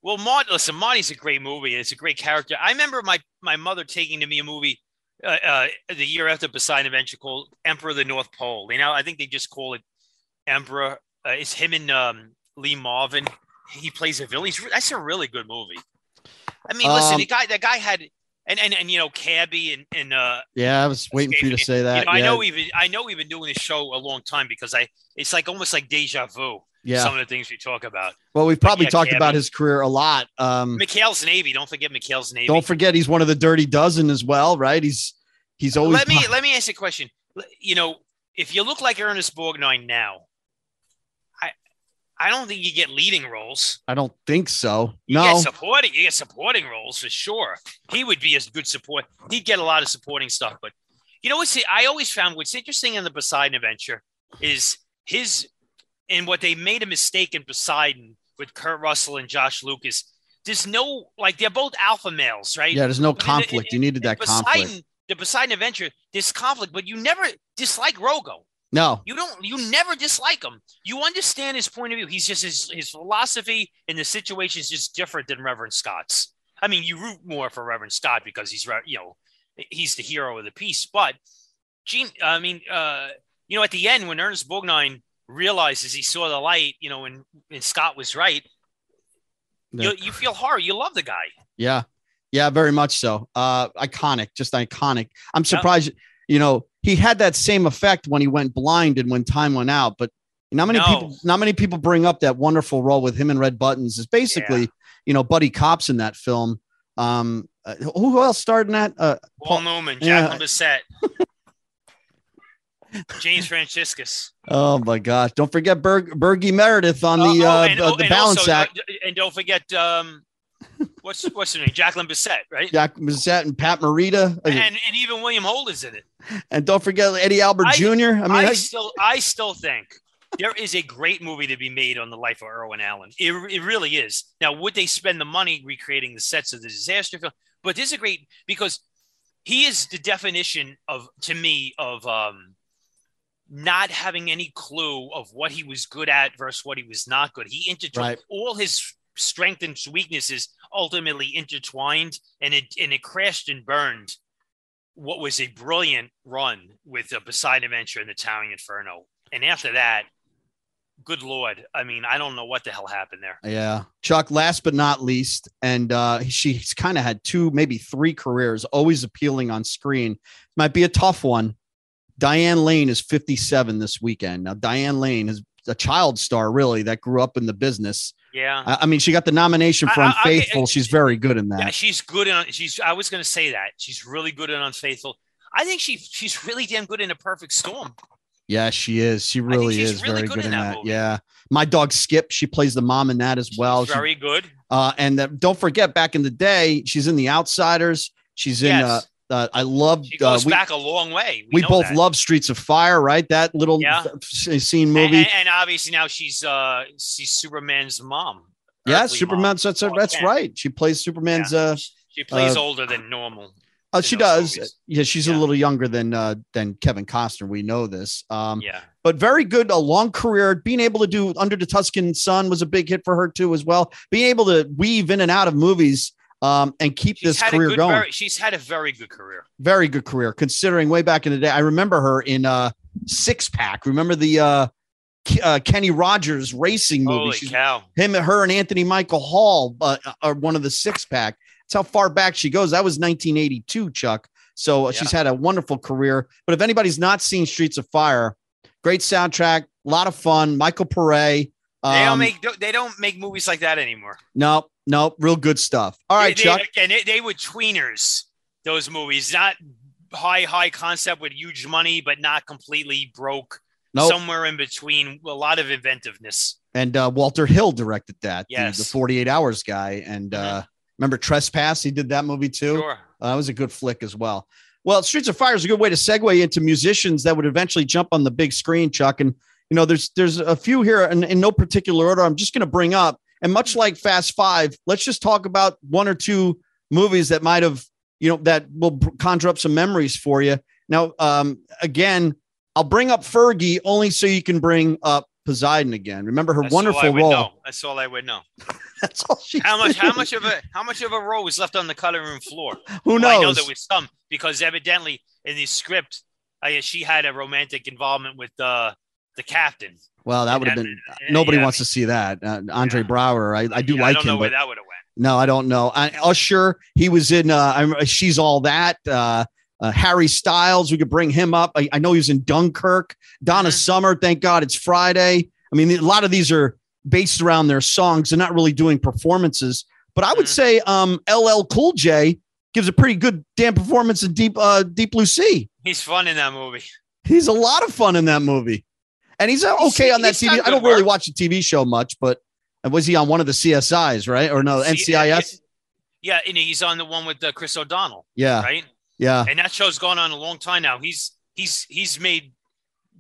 C: Well, Marty, listen, Marty's a great movie. It's a great character. I remember my my mother taking to me a movie uh, uh, the year after Poseidon Adventure called Emperor of the North Pole. You know, I think they just call it Emperor. Uh, it's him and um, Lee Marvin. He plays a villain. Re- that's a really good movie. I mean, listen,
B: Um,
C: the guy, that guy had, and and and you know, Cabby and and uh,
B: Yeah, I was waiting for you to
C: escaping
B: say that.
C: you know, I know we've I know we've been doing this show a long time because I, it's like almost like deja vu.
B: Yeah.
C: Some of the things we talk about.
B: Well, we've probably
C: yeah,
B: talked about his career a lot. Um,
C: McHale's Navy. Don't forget McHale's Navy.
B: don't forget he's one of the Dirty Dozen as well, right? He's he's always.
C: let me let me ask you a question. You know, if you look like Ernest Borgnine now, I I don't think you get leading roles.
B: I don't think so.
C: You
B: No,
C: get supporting. You get supporting roles for sure. He would be a good support. He'd get a lot of supporting stuff. But you know what's I always found what's interesting in the Poseidon adventure is his and what they made a mistake in Poseidon with Kurt Russell and Josh Lucas. There's no like they're both alpha males, right?
B: yeah, there's no
C: I mean,
B: conflict. You needed that
C: Poseidon,
B: conflict.
C: The Poseidon adventure, this conflict, but you never dislike Rogo.
B: No,
C: You don't. You never dislike him. You understand his point of view. He's just his his philosophy and the situation is just different than Reverend Scott's. I mean, you root more for Reverend Scott because he's you know he's the hero of the piece. But Gene, I mean, uh, you know, at the end when Ernest Borgnine realizes he saw the light, you know, and, and Scott was right,
B: Yeah.
C: you, you feel horror. You love the guy.
B: yeah, yeah, very much so. Uh, iconic, just iconic. I'm surprised. You know, he had that same effect when he went blind and when time went out. But not many
C: No.
B: people, not many people bring up that wonderful role with him and Red Buttons. Is basically, you know, Buddy Cops in that film. Um, uh, who else starred in that? Uh,
C: Paul
B: Paul-
C: Newman,
B: yeah.
C: Jacqueline Bisset. James Franciscus.
B: Oh my gosh! Don't forget Berg, Bergie Meredith on the
C: Oh,
B: uh,
C: and-
B: uh,
C: oh,
B: the balance
C: also,
B: act.
C: uh, and don't forget um, what's what's her name, Jacqueline Bisset, right?
B: Jack Mazzette and Pat Morita,
C: And and even William Holt is in it.
B: and don't forget Eddie Albert
C: I-
B: Jr. I mean,
C: I,
B: I-
C: still I still think there is a great movie to be made on the life of Irwin Allen. It, it really is. Now, would they spend the money recreating the sets of the disaster film? But this is a great because he is the definition of to me of um not having any clue of what he was good at versus what he was not good. He intertwined
B: Right.
C: all his strengths and weaknesses ultimately intertwined and it and it crashed and burned what was a brilliant run with the Poseidon Adventure and the Towering Inferno. And after that, good lord, I mean, I don't know what the hell happened there.
B: Yeah. Chuck, last but not least, and uh, she's kind of had two, maybe three careers, always appealing on screen. Might be a tough one. Diane Lane is 57 this weekend. Now, Diane Lane is a child star, really, that grew up in the business.
C: Yeah.
B: I, I mean, she got the nomination for
C: I- I-
B: Unfaithful. she's very good in that.
C: Yeah, she's good in she's I was gonna say that. She's really good in Unfaithful. I think she she's really damn good in a perfect storm.
B: Yeah, she is. She really is
C: really
B: very
C: good
B: good,
C: in
B: in
C: that
B: that. Yeah. My dog Skip, she plays the mom in that as well. She-
C: Very good.
B: uh, and uh, don't forget, back in the day, she's in The Outsiders. She's in.
C: Yes.
B: Uh, uh, I love.
C: She
B: Uh,
C: goes
B: we
C: back a long way.
B: we
C: know
B: both
C: that.
B: love Streets of Fire, right? That little
C: Yeah.
B: scene movie.
C: And, and obviously now she's uh she's Superman's mom.
B: yeah, Superman.
C: mom.
B: That's
C: Oh,
B: that's
C: yeah.
B: right. She plays Superman's.
C: Yeah.
B: Uh,
C: She plays
B: uh,
C: older than normal.
B: uh, she does.
C: movies.
B: Yeah, she's a little younger than uh, than Kevin Costner. We know this. Um,
C: Yeah.
B: but very good. A long career. Being able to do Under the Tuscan Sun was a big hit for her too, as well. Being able to weave in and out of movies um, and keep
C: She's
B: this career
C: good,
B: going.
C: very- she's had a very good career.
B: very good career considering way back in the day. I remember her in uh Six Pack. Remember the uh, uh Kenny Rogers racing movie?
C: Holy
B: She's-
C: cow.
B: him, her, and Anthony Michael Hall uh, are one of the Six Pack. That's how far back she goes. That was 1982, Chuck. So uh, she's had a wonderful career. But if anybody's not seen Streets of Fire, great soundtrack, a lot of fun. Michael Pare.
C: They don't
B: Um,
C: make they don't make movies like that anymore.
B: no, no, real good stuff. All right,
C: they,
B: Chuck.
C: They, and they, were tweeners. Those movies, not high high concept with huge money, but not completely broke.
B: Nope.
C: Somewhere in between, a lot of inventiveness.
B: and uh, Walter Hill directed that, the-
C: Yes.
B: the, 48 Hours guy. And uh, remember Trespass? He did that movie too.
C: Sure.
B: Uh, that was a good flick as well. Well, Streets of Fire is a good way to segue into musicians that would eventually jump on the big screen, Chuck. And you know, there's there's a few here in, in no particular order. I'm just going to bring up, and much like Fast Five, let's just talk about one or two movies that might have, you know, that will conjure up some memories for you. Now, um, again, I'll bring up Fergie only so you can bring up Poseidon again. Remember her
C: That's
B: wonderful role.
C: know. That's all I would know.
B: That's all she.
C: How much? How much of a? How much of a role was left on the cutting room floor?
B: Who
C: Well, I know
B: knows?
C: there was some because evidently in the script, I, she had a romantic involvement with uh, the captain.
B: Well, that would have been.
C: uh,
B: Nobody
C: yeah,
B: wants to see that. Uh, Andre
C: Yeah.
B: Brower, I, I do
C: yeah,
B: like
C: I don't
B: him,
C: know
B: but
C: where that would have went.
B: No, I don't know. I, Usher, he was in. Uh, I'm, she's all that. Uh, uh, Harry Styles, we could bring him up. I, I know he was in Dunkirk. Donna
C: Mhm.
B: Summer, thank God it's Friday. I mean, a lot of these are based around their songs and not really doing performances. But I would
C: Mhm.
B: say um, LL Cool J gives a pretty good damn performance in Deep uh, Deep Blue Sea.
C: He's fun in that movie.
B: He's a lot of fun in that movie, and he's uh,
C: He's-
B: okay on that
C: he's
B: TV. I don't really
C: work.
B: watch the TV show much, but was he on one of the CSIs, right? Or no, NCIS?
C: Yeah, and he's on the one with uh, Chris O'Donnell,
B: Yeah,
C: right?
B: yeah.
C: And that show's gone on a long time now. He's he's he's made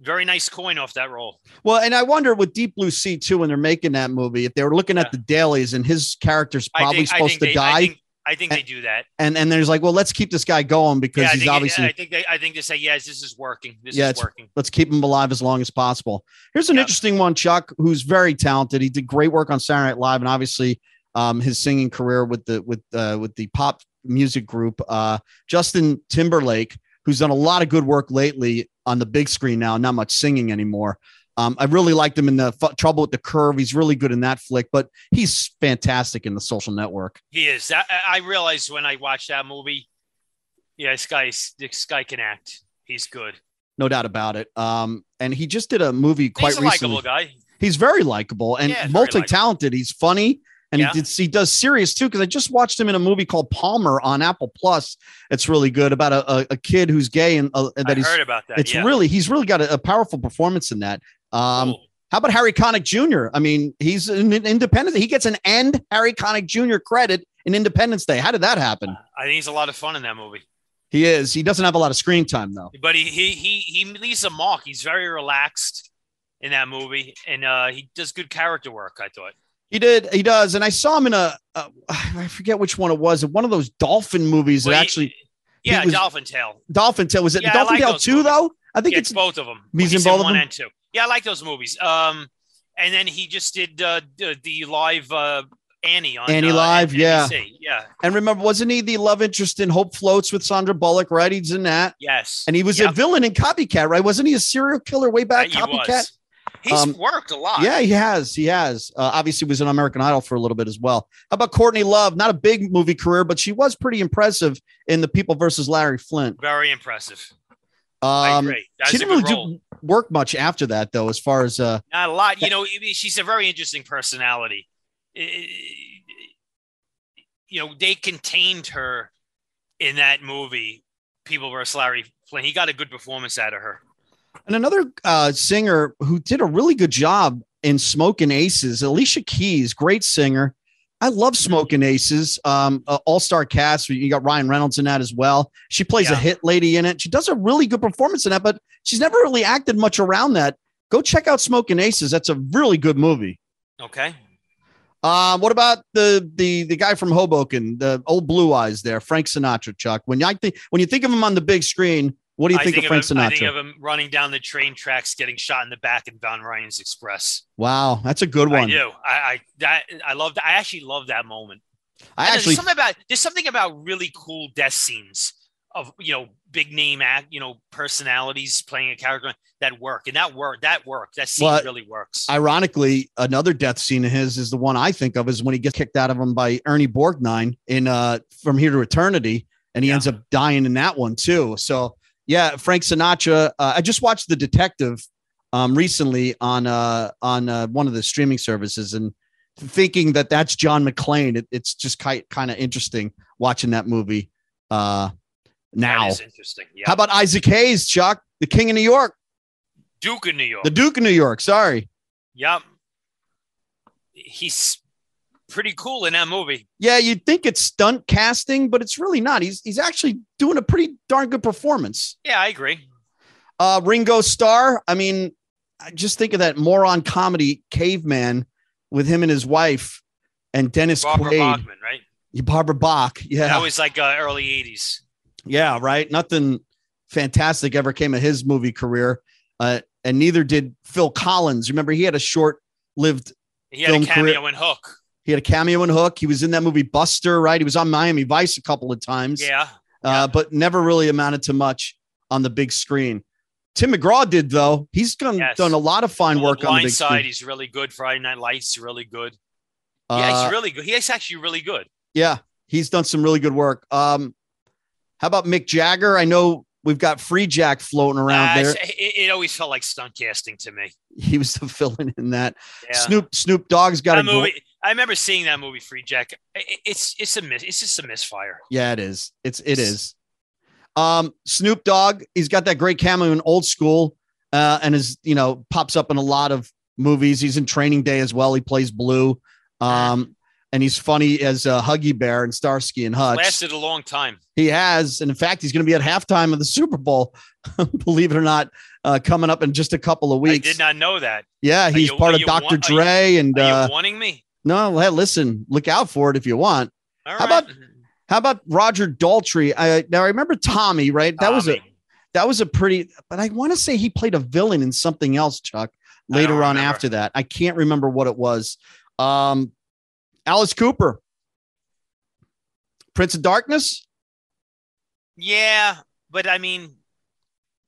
C: very nice coin off that role.
B: Well, and I wonder with Deep Blue Sea too, when they're making that movie, if they were looking
C: Yeah.
B: at the dailies and his character's probably
C: think,
B: supposed to
C: they,
B: die,
C: I think, I think they do that.
B: and and there's like, well, let's keep this guy going because
C: yeah,
B: he's
C: think,
B: obviously
C: I think they I think they say, yes, this is working. This
B: Yeah,
C: is working.
B: let's keep him alive as long as possible. Here's an
C: Yeah.
B: interesting one, Chuck, who's very talented. He did great work on Saturday Night Live, and obviously um, his singing career with the with uh, with the pop music group. Uh, Justin Timberlake, who's done a lot of good work lately on the big screen now, not much singing anymore. Um, I really liked him in the F- Trouble with the Curve. He's really good in that flick, but he's fantastic in the Social Network.
C: He is. I I realized when I watched that movie. Yeah, this guy's this guy can act. He's good.
B: No doubt about it. Um, and he just did a movie quite
C: He's a
B: recently.
C: likable guy.
B: He's very likable and
C: Yeah,
B: multi-talented. He's funny and
C: Yeah.
B: he did he does serious too because I just watched him in a movie called Palmer on Apple Plus. It's really good about a, a, a kid who's gay and uh, that
C: I
B: he's
C: heard about that.
B: it's
C: yeah.
B: really he's really got a, a powerful performance in that. Um,
C: Cool.
B: how about Harry Connick Jr.? I mean, he's an independent. He gets an end Harry Connick Jr. credit in Independence Day. How did that happen?
C: I think he's a lot of fun in that movie.
B: He is. He doesn't have a lot of screen time though.
C: But he he he he leaves a mark. He's very relaxed in that movie, and uh, he does good character work. I thought.
B: He did. He does. And I saw him in a. Uh, I forget which one it was. One of those dolphin movies
C: Well,
B: that
C: he-
B: actually
C: yeah,
B: was-
C: Dolphin Tale.
B: Dolphin Tail. Was it
C: Yeah,
B: Dolphin
C: like
B: Tail two
C: movies.
B: though? I think
C: Yeah,
B: it's
C: it's both of them.
B: He's in both of
C: one
B: them?
C: and two. Yeah, I like those movies. Um, and then he just did uh, the, the live uh, Annie on
B: Annie
C: uh,
B: Live, yeah.
C: Yeah,
B: and remember, wasn't he the love interest in Hope Floats with Sandra Bullock? Right, he's in that,
C: yes.
B: and he was a villain in Copycat. Right, wasn't he a serial killer way back?
C: he
B: Copycat.
C: was. He's
B: Um,
C: worked a lot.
B: Yeah, he has. He has. Uh, obviously, was an American Idol for a little bit as well. How about Courtney Love? Not a big movie career, but she was pretty impressive in The People versus Larry Flynt.
C: very impressive.
B: Um, she didn't really
C: role.
B: do work much after that, though. As far as uh,
C: Not a lot. You know, she's a very interesting personality. You know, they contained her in that movie, People vs. Larry Flynn. He got a good performance out of her.
B: And another uh, singer who did a really good job in Smoking Aces, Alicia Keys, great singer. I love Smoking Aces. Um, uh, All star cast. You got Ryan Reynolds in that as well. She plays a hit lady in it. She does a really good performance in that, but she's never really acted much around that. Go check out Smoking Aces. That's a really good movie.
C: Okay.
B: Um, what about the the the guy from Hoboken, the old Blue Eyes there, Frank Sinatra, Chuck? When I think when you think of him on the big screen, what do you
C: I
B: think, of Frank
C: him, I think of him running down the train tracks, getting shot in the back in Von Ryan's Express.
B: wow, that's a good one.
C: I do. I, I that I love that. I actually love that moment.
B: I
C: And
B: actually
C: there's something about there's something about really cool death scenes of you know big name act you know personalities playing a character that work and that work that work that scene
B: Well,
C: really works.
B: ironically, another death scene of his is the one I think of is when he gets kicked out of him by Ernie Borgnine in uh From Here to Eternity, and he
C: Yeah.
B: ends up dying in that one too. So yeah, Frank Sinatra. Uh, I just watched The Detective um recently on uh on uh, one of the streaming services and thinking that that's John McClane. It, it's just kind kind of interesting watching that movie uh now.
C: interesting. Yeah,
B: How about Isaac Hayes, Chuck, the King of New York,
C: Duke of New York?
B: the Duke of New York? Sorry.
C: yep, he's pretty cool in that movie.
B: Yeah, you'd think it's stunt casting, but it's really not. He's he's actually doing a pretty darn good performance.
C: Yeah, I agree.
B: Uh Ringo Starr, I mean, I just think of that moron comedy caveman with him and his wife and Dennis
C: Barbara
B: Quaid.
C: Bachman, right?
B: Barbara Bach. Yeah.
C: That was like uh, early '80s.
B: yeah, right. Nothing fantastic ever came of his movie career. Uh, and neither did Phil Collins. Remember, he had a short-lived
C: He had
B: Film
C: a cameo
B: career-
C: in Hook.
B: He had a cameo in Hook. He was in that movie Buster, right? He was on Miami Vice a couple of times.
C: Yeah,
B: uh, but never really amounted to much on the big screen. Tim McGraw did though. He's done
C: Yes.
B: done a lot of fine
C: the
B: work on the big
C: Side,
B: screen.
C: he's really good. Friday Night Lights, really good.
B: Uh,
C: yeah, he's really good. He's actually really good.
B: yeah, he's done some really good work. Um, how about Mick Jagger? I know we've got Free Jack floating around
C: Uh,
B: there.
C: it, it always felt like stunt casting to me.
B: He was the villain in that.
C: Yeah.
B: Snoop Snoop Dogg's got a
C: that
B: gr-
C: movie. I remember seeing that movie, Free Jack. It's it's a miss. It's just a misfire.
B: Yeah, it is. It's it is. Um, Snoop Dogg, he's got that great cameo in Old School, uh, and is you know pops up in a lot of movies. He's in Training Day as well. He plays Blue, um, and he's funny as uh, Huggy Bear and Starsky and Hutch.
C: Lasted a long time.
B: He has, and in fact, he's going to be at halftime of the Super Bowl. believe it or not, uh, coming up in just a couple of
C: I
B: weeks.
C: did not know that.
B: yeah, he's
C: you-
B: part of Dr.
C: wa- are you-
B: Dre, and
C: Are
B: uh,
C: you warning me?
B: No, hey, listen, look out for it if you want.
C: All
B: how
C: right.
B: about How about Roger Daltrey? I now I remember Tommy, right? That was a that was a pretty, but I want to say he played a villain in something else, Chuck. Later on, after that, I can't remember what it was. Um, Alice Cooper, Prince of Darkness.
C: Yeah, but I mean,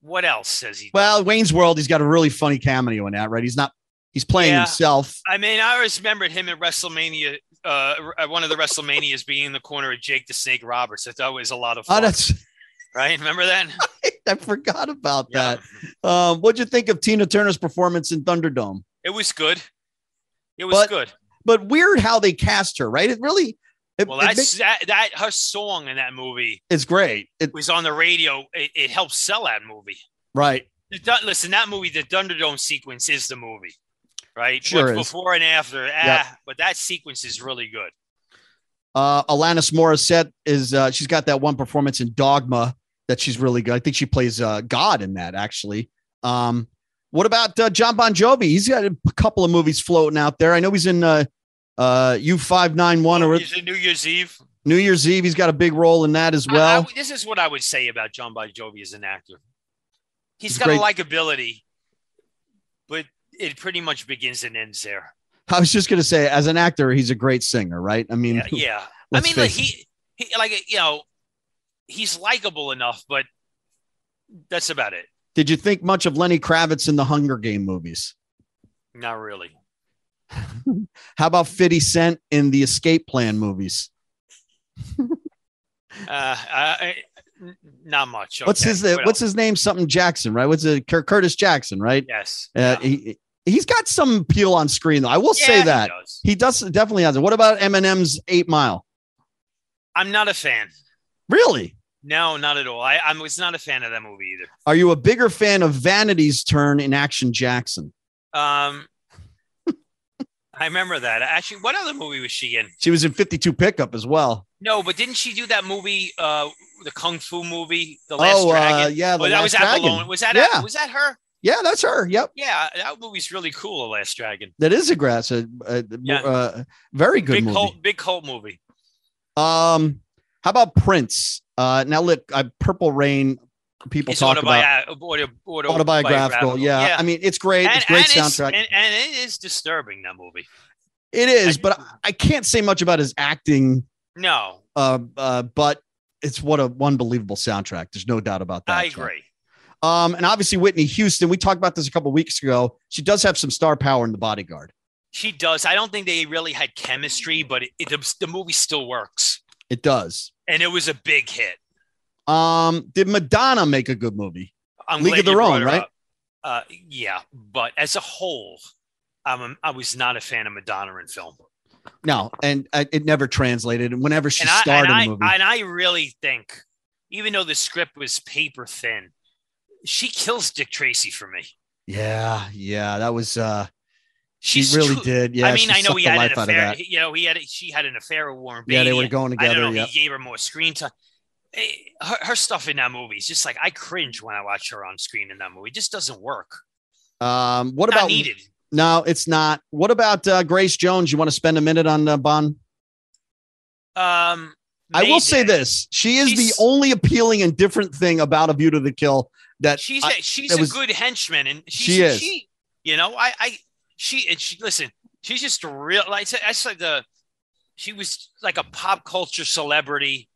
C: what else says he?
B: Well, Wayne's World. He's got a really funny cameo in that, right? He's not. He's playing
C: Yeah.
B: himself.
C: I mean, I always remembered him at WrestleMania, uh, one of the WrestleManias being in the corner of Jake the Snake Roberts. I always a lot of
B: Oh,
C: fun.
B: that's.
C: right? Remember that?
B: I forgot about
C: Yeah.
B: that. Um, what'd you think of Tina Turner's performance in Thunderdome?
C: It was good. It was
B: But-
C: good.
B: but weird how they cast her. Right? It really. It,
C: Well, that's
B: makes-
C: that, that her song in that movie
B: it's great. It,
C: was on the radio. It, it helped sell that movie.
B: right.
C: Listen, that movie, the Thunderdome sequence is the movie, right?
B: Sure is.
C: before and after, ah, but that sequence is really good.
B: Uh, Alanis Morissette is uh, she's got that one performance in Dogma that she's really good. I think she plays uh, God in that actually. Um, what about uh, John Bon Jovi? He's got a couple of movies floating out there. I know he's in uh, uh, U five nine one or
C: Is it New Year's Eve?
B: New Year's Eve. He's got a big role in that as
C: I-
B: well.
C: I- this is what I would say about John Bon Jovi as an actor. He's
B: He's
C: got
B: great.
C: a likability, but it pretty much begins and ends there.
B: I was just gonna say, as an actor, he's a great singer, right? I mean,
C: Yeah, yeah. I mean, like he, he, like you know, he's likable enough, but that's about it.
B: did you think much of Lenny Kravitz in the Hunger Game movies?
C: Not really.
B: How about 50 Cent in the Escape Plan movies?
C: Uh, I, not much.
B: What's his uh,
C: what
B: What's
C: else?
B: his name? Something Jackson, right? What's it? Curtis Jackson, right?
C: Yes.
B: Uh,
C: yeah.
B: he he's got some appeal on screen, though. I will
C: Yeah,
B: say
C: he
B: that
C: does.
B: he does definitely has it. What about Eminem's Eight Mile?
C: I'm not a fan.
B: Really?
C: No, not at all. I, I was not a fan of that movie either.
B: Are you a bigger fan of Vanity's turn in Action Jackson?
C: Um, I remember that. Actually, what other movie was she in?
B: She was in 52 Pickup as well.
C: No, but didn't she do that movie, uh, the kung fu movie, The Last
B: oh, uh,
C: Dragon?
B: yeah, the
C: Oh, that
B: Last
C: was
B: Dragon.
C: Was that
B: Yeah.
C: was that her?
B: Yeah, that's her. Yep,
C: Yeah, that movie's really cool. The Last Dragon.
B: that is a grass. A, a,
C: Yeah.
B: uh, very good
C: big
B: movie.
C: cult, big cult movie.
B: Um, how about Prince? Uh, now look, uh, Purple Rain. People
C: It's
B: talk about
C: autobi- auto, auto,
B: autobiographical. Yeah. I mean, it's great. it's great soundtrack.
C: and, and it is disturbing that movie.
B: it is,
C: I-
B: but I can't say much about his acting.
C: No,
B: Uh, uh, but it's what a unbelievable soundtrack. There's no doubt about that.
C: I agree.
B: Um, and obviously Whitney Houston. We talked about this a couple weeks ago. She does have some star power in The Bodyguard.
C: She does. I don't think they really had chemistry, but it, it, the, the movie still works,
B: It does.
C: and it was a big hit.
B: Um, did Madonna make a good movie?
C: I'm
B: League of Their Own, right?
C: Uh, yeah, but as a whole, um, I was not a fan of Madonna in film,
B: No, and uh, it never translated. And whenever she
C: and I,
B: starred
C: and, I,
B: movie,
C: and I really think, even though the script was paper thin, she kills Dick Tracy for me.
B: yeah, yeah, that was. uh She really
C: too-
B: did. Yeah,
C: I mean, I know he had an affair. You know, he had she had an affair with Warren Beatty.
B: Yeah, they were going
C: I don't
B: together.
C: know.
B: Yeah,
C: He gave her more screen time. Eh, Her, her stuff in that movie is just like I cringe when I watch her on screen in that movie. It just doesn't work.
B: Um, what
C: Not
B: about
C: needed.
B: No, it's not. What about uh, Grace Jones? You want to spend a minute on uh, Bond?
C: Um,
B: I will say this: she is
C: She's-
B: the only appealing and different thing about A View to the Kill that
C: She's
B: I-
C: a, she's
B: that
C: a
B: was-
C: good henchman, and she's,
B: She is.
C: She, you know, I, I, she, and she. Listen, she's just a real. Like I said, I said the. She was like a pop culture celebrity.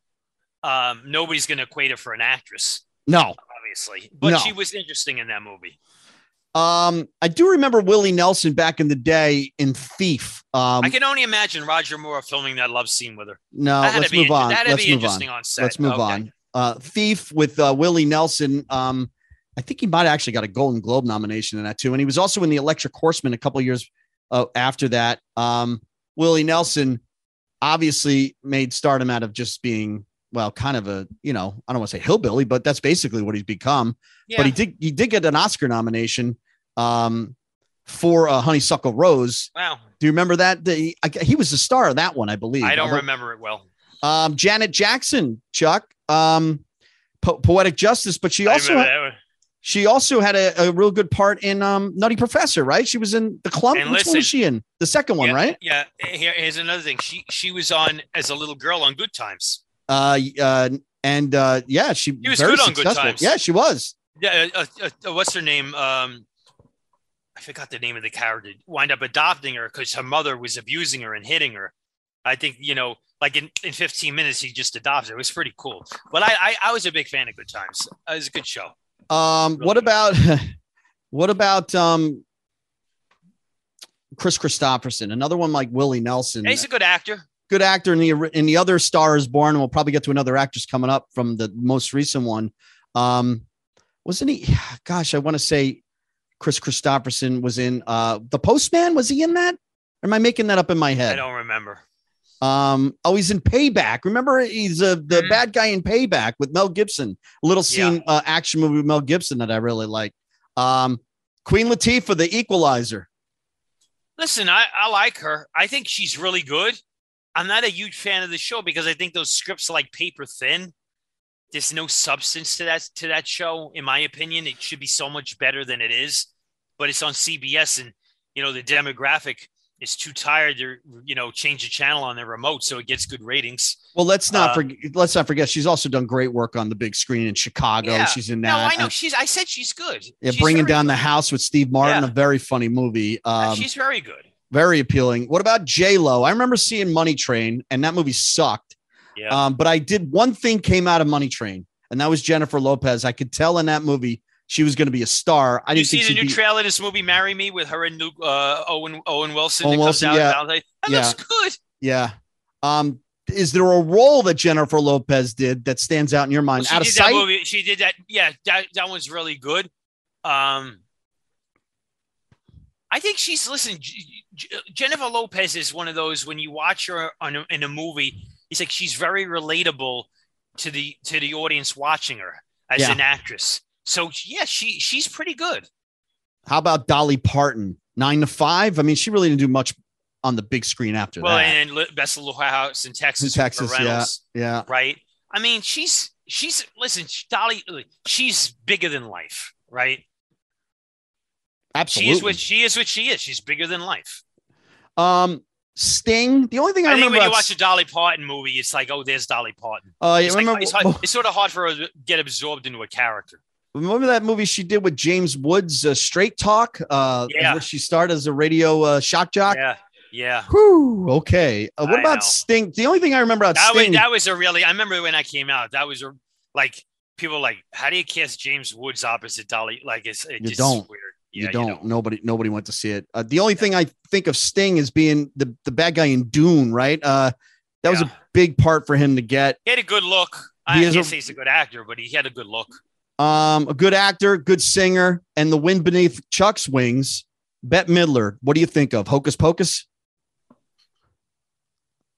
C: Um, nobody's going to equate her for an actress,
B: no.
C: obviously, but
B: No.
C: she was interesting in that movie.
B: Um, I do remember Willie Nelson back in the day in Thief. Um,
C: I can only imagine Roger Moore filming that love scene with her.
B: no, let's move on.
C: That'd
B: Let's
C: be
B: move on.
C: on, set.
B: Let's move
C: Okay.
B: on. Uh, Thief with uh, Willie Nelson. Um, I think he might have actually got a Golden Globe nomination in that too, and he was also in the Electric Horseman a couple of years uh, after that. Um, Willie Nelson obviously made stardom out of just being well, kind of a you know I don't want to say hillbilly, but that's basically what he's become.
C: Yeah.
B: But he did he did get an Oscar nomination um, for uh, Honeysuckle Rose.
C: wow.
B: Do you remember that? The, he, I, he was the star of that one, I believe.
C: I don't
B: Although-
C: remember it well.
B: um, Janet Jackson, Chuck, um, po- poetic justice, but she also
C: one.
B: she also had a, a real good part in um, Nutty Professor, right? She was in the Klump.
C: And
B: Which one was she in? The second one,
C: yeah,
B: right?
C: Yeah. Here, here's another thing. She she was on as a little girl on Good Times.
B: Uh, uh, and uh, yeah, she,
C: She was
B: very
C: good on Good. Times.
B: Yeah, she was.
C: Yeah. Uh, uh, uh, what's her name? Um, I forgot the name of the character. Wind up adopting her because her mother was abusing her and hitting her. I think you know, like in, in 15 minutes, he just adopted her. It was pretty cool. But I I, I was a big fan of Good Times. It was a good show.
B: Um,
C: Really
B: what
C: good.
B: about what about um, Kris Kristofferson? Another one like Willie Nelson.
C: He's a good actor.
B: good actor in the in the other Star is Born, and we'll probably get to another actress coming up from the most recent one. Um, wasn't he? Gosh, I want to say Kris Kristofferson was in uh The Postman. Was he in that? Or am I making that up in my head?
C: I don't remember.
B: Um, oh, he's in Payback. Remember, he's uh, the
C: Mhm.
B: bad guy in Payback with Mel Gibson. A little scene, uh, action movie with Mel Gibson that I really like. Um, Queen Latifah, The Equalizer.
C: Listen, I, I like her. I think she's really good. I'm not a huge fan of the show because I think those scripts are like paper thin. There's no substance to that to that show, in my opinion. It should be so much better than it is. But it's on CBS, and you know the demographic is too tired to you know change the channel on their remote, so it gets good ratings.
B: Well, let's not
C: Uh,
B: forget. Let's not forget. She's also done great work on the big screen in Chicago.
C: Yeah.
B: She's in that No.
C: I know
B: Uh,
C: she's. I said she's good.
B: yeah,
C: She's
B: bringing down the house with Steve Martin,
C: Yeah.
B: a very funny movie. Um,
C: she's very good.
B: very appealing. What about J Lo? I remember seeing Money Train, and that movie sucked.
C: Yeah.
B: Um, but I did one thing came out of Money Train, and that was Jennifer Lopez. I could tell in that movie she was going to be a star. I
C: you
B: didn't
C: see the new
B: be.
C: trailer, this movie, "Marry Me," with her and Luke, uh, Owen Owen Wilson.
B: Owen Wilson,
C: out
B: yeah.
C: Valentine's- That
B: Yeah.
C: looks good.
B: yeah. Um, is there a role that Jennifer Lopez did that stands out in your mind?
C: Well, she
B: out of
C: did
B: sight.
C: that movie. She did that. Yeah, that that one's really good. Um, I think she's listen. J- J- Jennifer Lopez is one of those when you watch her a, in a movie, it's like she's very relatable to the to the audience watching her as
B: Yeah.
C: an actress. So yeah, she she's pretty good.
B: How about Dolly Parton? Nine to five. I mean, she really didn't do much on the big screen after
C: Well,
B: that.
C: and, and Best Little House in Texas,
B: In Texas,
C: Reynolds,
B: yeah.
C: right? I mean, she's she's listen, Dolly, she's bigger than life, right?
B: Absolutely.
C: She is what she is. What she is. She's bigger than life.
B: um, Sting. The only thing I,
C: I,
B: remember
C: when you watch a Dolly Parton movie, it's like, oh, there's Dolly Parton.
B: Uh, yeah,
C: It's, like,
B: remember,
C: it's, hard, it's sort of hard for her to get absorbed into a character.
B: Remember that movie she did with James Woods, uh, Straight Talk? Uh,
C: Yeah.
B: where she started as a radio uh, shock jock.
C: Yeah, yeah.
B: Whew, okay. Uh, what
C: I
B: about
C: know.
B: Sting? The only thing I remember about
C: That was that was a really. I remember when I came out. That was a like people were like, how do you cast James Woods opposite Dolly? Like it's it
B: You
C: just
B: don't.
C: weird.
B: you,
C: Yeah,
B: don't. Nobody. Nobody went to see it. Uh, the only thing I think of Sting is being the the bad guy in Dune. Right. Uh, that was a big part for him to get.
C: He had a good look.
B: He
C: I can't
B: a-
C: he's a good actor, but he had a good look.
B: Um, a good actor, good singer, and the wind beneath Chuck's wings. Bette Midler. What do you think of Hocus Pocus?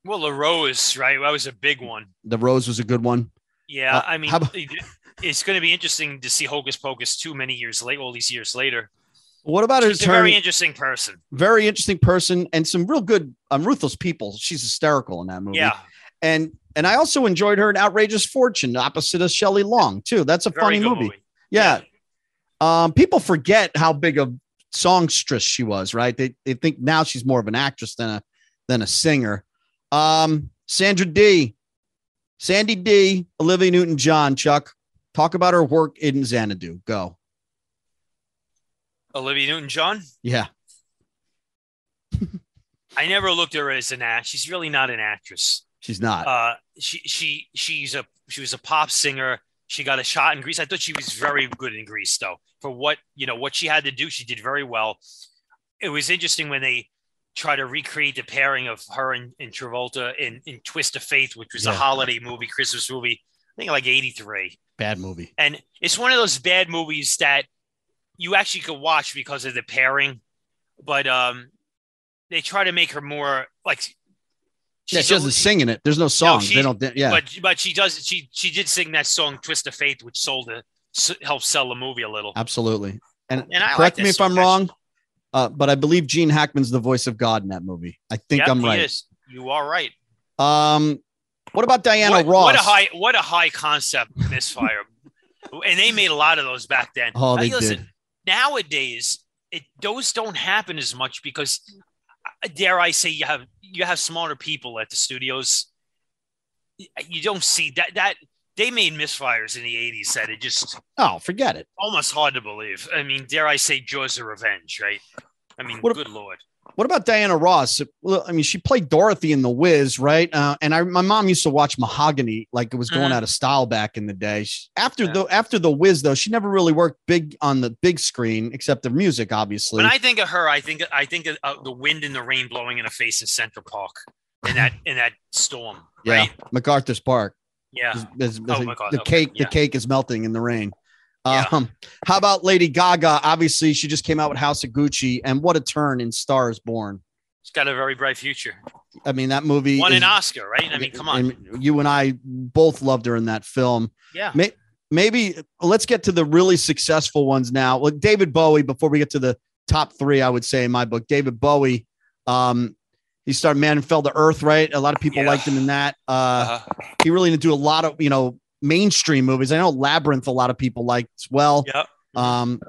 C: Well, the Rose, right? That was a big one.
B: The Rose was a good one.
C: Yeah,
B: Uh,
C: I mean,
B: about-
C: it's going to be interesting to see Hocus Pocus too many years later, all these years later.
B: What about her
C: She's a
B: turn?
C: very interesting person.
B: very interesting person and some real good um, ruthless people. She's hysterical in that movie.
C: Yeah,
B: And and I also enjoyed her in Outrageous Fortune opposite of Shelley Long too. That's a
C: very
B: funny movie.
C: movie.
B: Yeah. Um, people forget how big a songstress she was, right? They they think now she's more of an actress than a than a singer. Um, Sandra Dee, Sandy D, Olivia Newton John, Chuck. Talk about her work in Xanadu. Go.
C: Olivia Newton-John.
B: Yeah.
C: I never looked at her as an act. She's really not an actress.
B: She's not.
C: Uh, she she she's a she was a pop singer. She got a shot in Grease. I thought she was very good in Grease, though. For what you know, what she had to do, she did very well. It was interesting when they try to recreate the pairing of her and, and Travolta in, in Twist of Faith, which was
B: Yeah.
C: a holiday movie, Christmas movie. I think like '83.
B: Bad movie.
C: And it's one of those bad movies that you actually could watch because of the pairing, but um, they try to make her more like.
B: Yeah,
C: she's
B: she
C: a-
B: doesn't sing in it. There's no songs.
C: she-
B: they don't. Yeah.
C: But but she does. She she did sing that song "Twist of Faith," which sold s- helped sell the movie a little.
B: Absolutely. And,
C: And I like
B: correct me if I'm wrong, uh, but I believe Gene Hackman's the voice of God in that movie. I think
C: Yep,
B: I'm right.
C: is. You are right.
B: Um, what about Diana
C: what,
B: Ross?
C: what a high what a high concept misfire, and they made a lot of those back then.
B: Oh, they
C: listen,
B: did.
C: Nowadays, it those don't happen as much because, dare I say, you have you have smarter people at the studios. You don't see that that they made misfires in the '80s that it just
B: Oh, forget it.
C: almost hard to believe. I mean, dare I say, Jaws of Revenge, right? I mean,
B: What-
C: good lord.
B: What about Diana Ross? Well, I mean, she played Dorothy in The Wiz, right? Uh, and I, my mom used to watch Mahogany like it was going
C: Mhm.
B: out of style back in the day. She- After
C: Yeah.
B: the after The Wiz, though, she never really worked big on the big screen except the music, obviously.
C: When I think of her, I think I think of uh, the wind and the rain blowing in her face in Central Park in that in that storm,
B: yeah,
C: right?
B: MacArthur's Park.
C: Yeah. Oh
B: is-
C: my God,
B: the
C: okay,
B: cake,
C: yeah.
B: the cake is melting in the rain.
C: Yeah.
B: Um, how about Lady Gaga? Obviously, she just came out with House of Gucci, and what a turn in Stars Born.
C: He's got a very bright future.
B: I mean, that movie
C: Won
B: is-
C: an Oscar, right? I mean, come on.
B: you and I both loved her in that film.
C: Yeah.
B: May- Maybe let's get to the really successful ones now. Well, David Bowie, before we get to the top three, I would say in my book, David Bowie. Um, he started Man and Fell to Earth, right? A lot of people
C: Yeah.
B: liked him in that. Uh,
C: Uh-huh.
B: he really didn't do a lot of, you know, mainstream movies. I know Labyrinth, a lot of people liked as well.
C: Yep.
B: Um,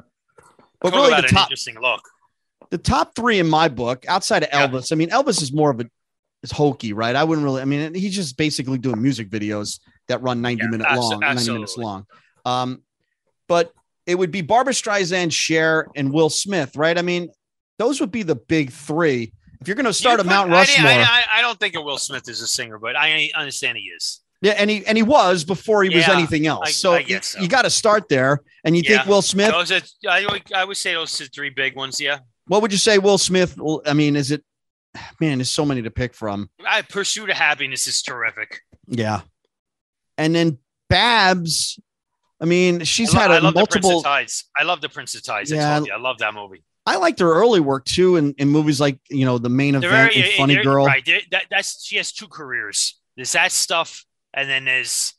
B: but
C: Talk
B: really, the top
C: interesting look.
B: the top three in my book, outside of
C: Yeah.
B: Elvis, I mean, Elvis is more of a is hokey, right? I wouldn't really. I mean, he's just basically doing music videos that run ninety
C: Yeah,
B: minute
C: abso-
B: long, ninety minutes long. Um, but it would be Barbra Streisand, Cher, and Will Smith, right? I mean, those would be the big three. If you're going to start
C: You
B: a
C: put-
B: Mount Rushmore,
C: I, I, I don't think a Will Smith is a singer, but I understand he is.
B: Yeah, and he and he was before he was anything else.
C: I-
B: so
C: I
B: you,
C: so.
B: you got to start there. And you think Will Smith?
C: Those are, I, would- I would say those are three big ones. Yeah.
B: What would you say, Will Smith? I mean, is it? Man, there's so many to pick from.
C: I, Pursuit of Happiness is terrific.
B: Yeah. And then Babs, I mean, she's
C: I,
B: had a
C: love
B: multiple.
C: Prince of Tides. I love the Prince of Tides.
B: Yeah.
C: I I love that movie.
B: I liked her early work too in, in movies like, you know, The Main Event
C: very
B: and Funny Girl.
C: Right. That, that's she has two careers. There's that stuff, and then there's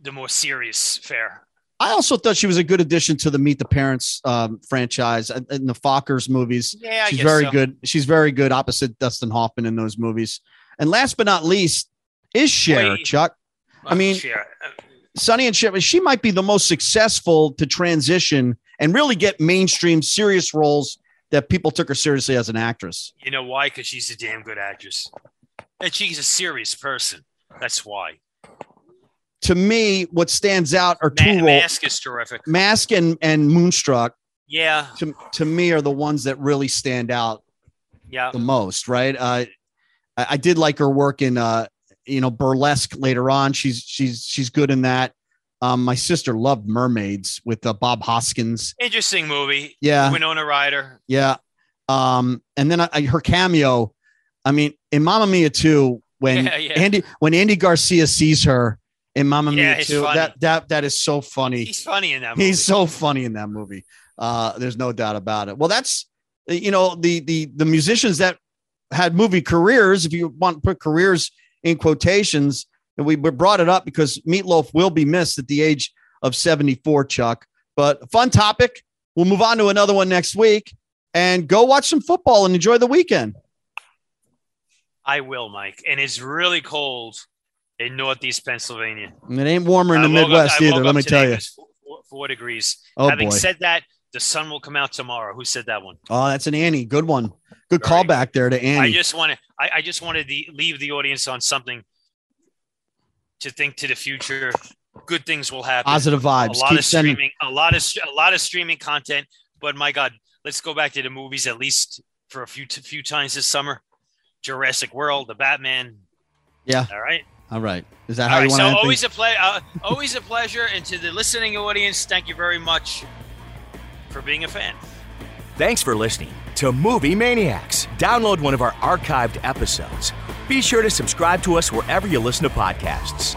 C: the more serious fare.
B: I also thought she was a good addition to the Meet the Parents um, franchise and in the Fockers movies.
C: Yeah, I
B: She's very
C: so.
B: good. She's very good opposite Dustin Hoffman in those movies. And last but not least is Cher,
C: Wait.
B: Chuck. I mean-
C: Cher. Uh,
B: Sonny and Cher, she might be the most successful to transition and really get mainstream serious roles that people took her seriously as an actress.
C: you know why? Because she's a damn good actress, and she's a serious person. That's why.
B: To me, what stands out are two
C: Ma-
B: roles.
C: Mask is terrific.
B: Mask and, and Moonstruck
C: Yeah,
B: to, to me are the ones that really stand out
C: yeah.
B: the most, right? Uh, I, I did like her work in uh, you know, burlesque later on. She's she's she's good in that. Um, my sister loved Mermaids with uh, Bob Hoskins.
C: Interesting movie.
B: Yeah,
C: Winona Ryder.
B: yeah. Um, and then I, I, her cameo. I mean, in Mamma Mia 2, when
C: Yeah, yeah.
B: Andy when Andy Garcia sees her in Mamma
C: Yeah,
B: Mia 2,
C: funny.
B: that that that is so funny.
C: He's funny in that movie.
B: He's so funny in that movie. Uh, there's no doubt about it. Well, that's you know the the the musicians that had movie careers. If you want to put careers in quotations, and we brought it up because Meatloaf will be missed at the age of 74. Chuck, but fun topic. We'll move on to another one next week and go watch some football and enjoy the weekend.
C: I will, Mike. And it's really cold in Northeast Pennsylvania.
B: It ain't warmer in the
C: woke up-
B: Midwest either. Let me tell you.
C: four, Four, degrees.
B: Oh
C: Having
B: boy.
C: said that, the sun will come out tomorrow. Who said that one?
B: Oh, that's an Annie. Good one. Good
C: Very
B: callback there to Annie.
C: I just want to. I, I just wanted to leave the audience on something to think to the future. Good things will happen.
B: Positive vibes.
C: a lot
B: Keep
C: of
B: sending.
C: streaming, a lot of a lot of streaming content. But my God, let's go back to the movies at least for a few few times this summer. Jurassic World, the Batman.
B: Yeah.
C: All right.
B: All right. Is that
C: All
B: how
C: right.
B: you want
C: So
B: to end things?
C: always a play, uh, always a pleasure. And to the listening audience, thank you very much for being a fan.
A: Thanks for listening to Movie Maniacs. Download one of our archived episodes. Be sure to subscribe to us wherever you listen to podcasts.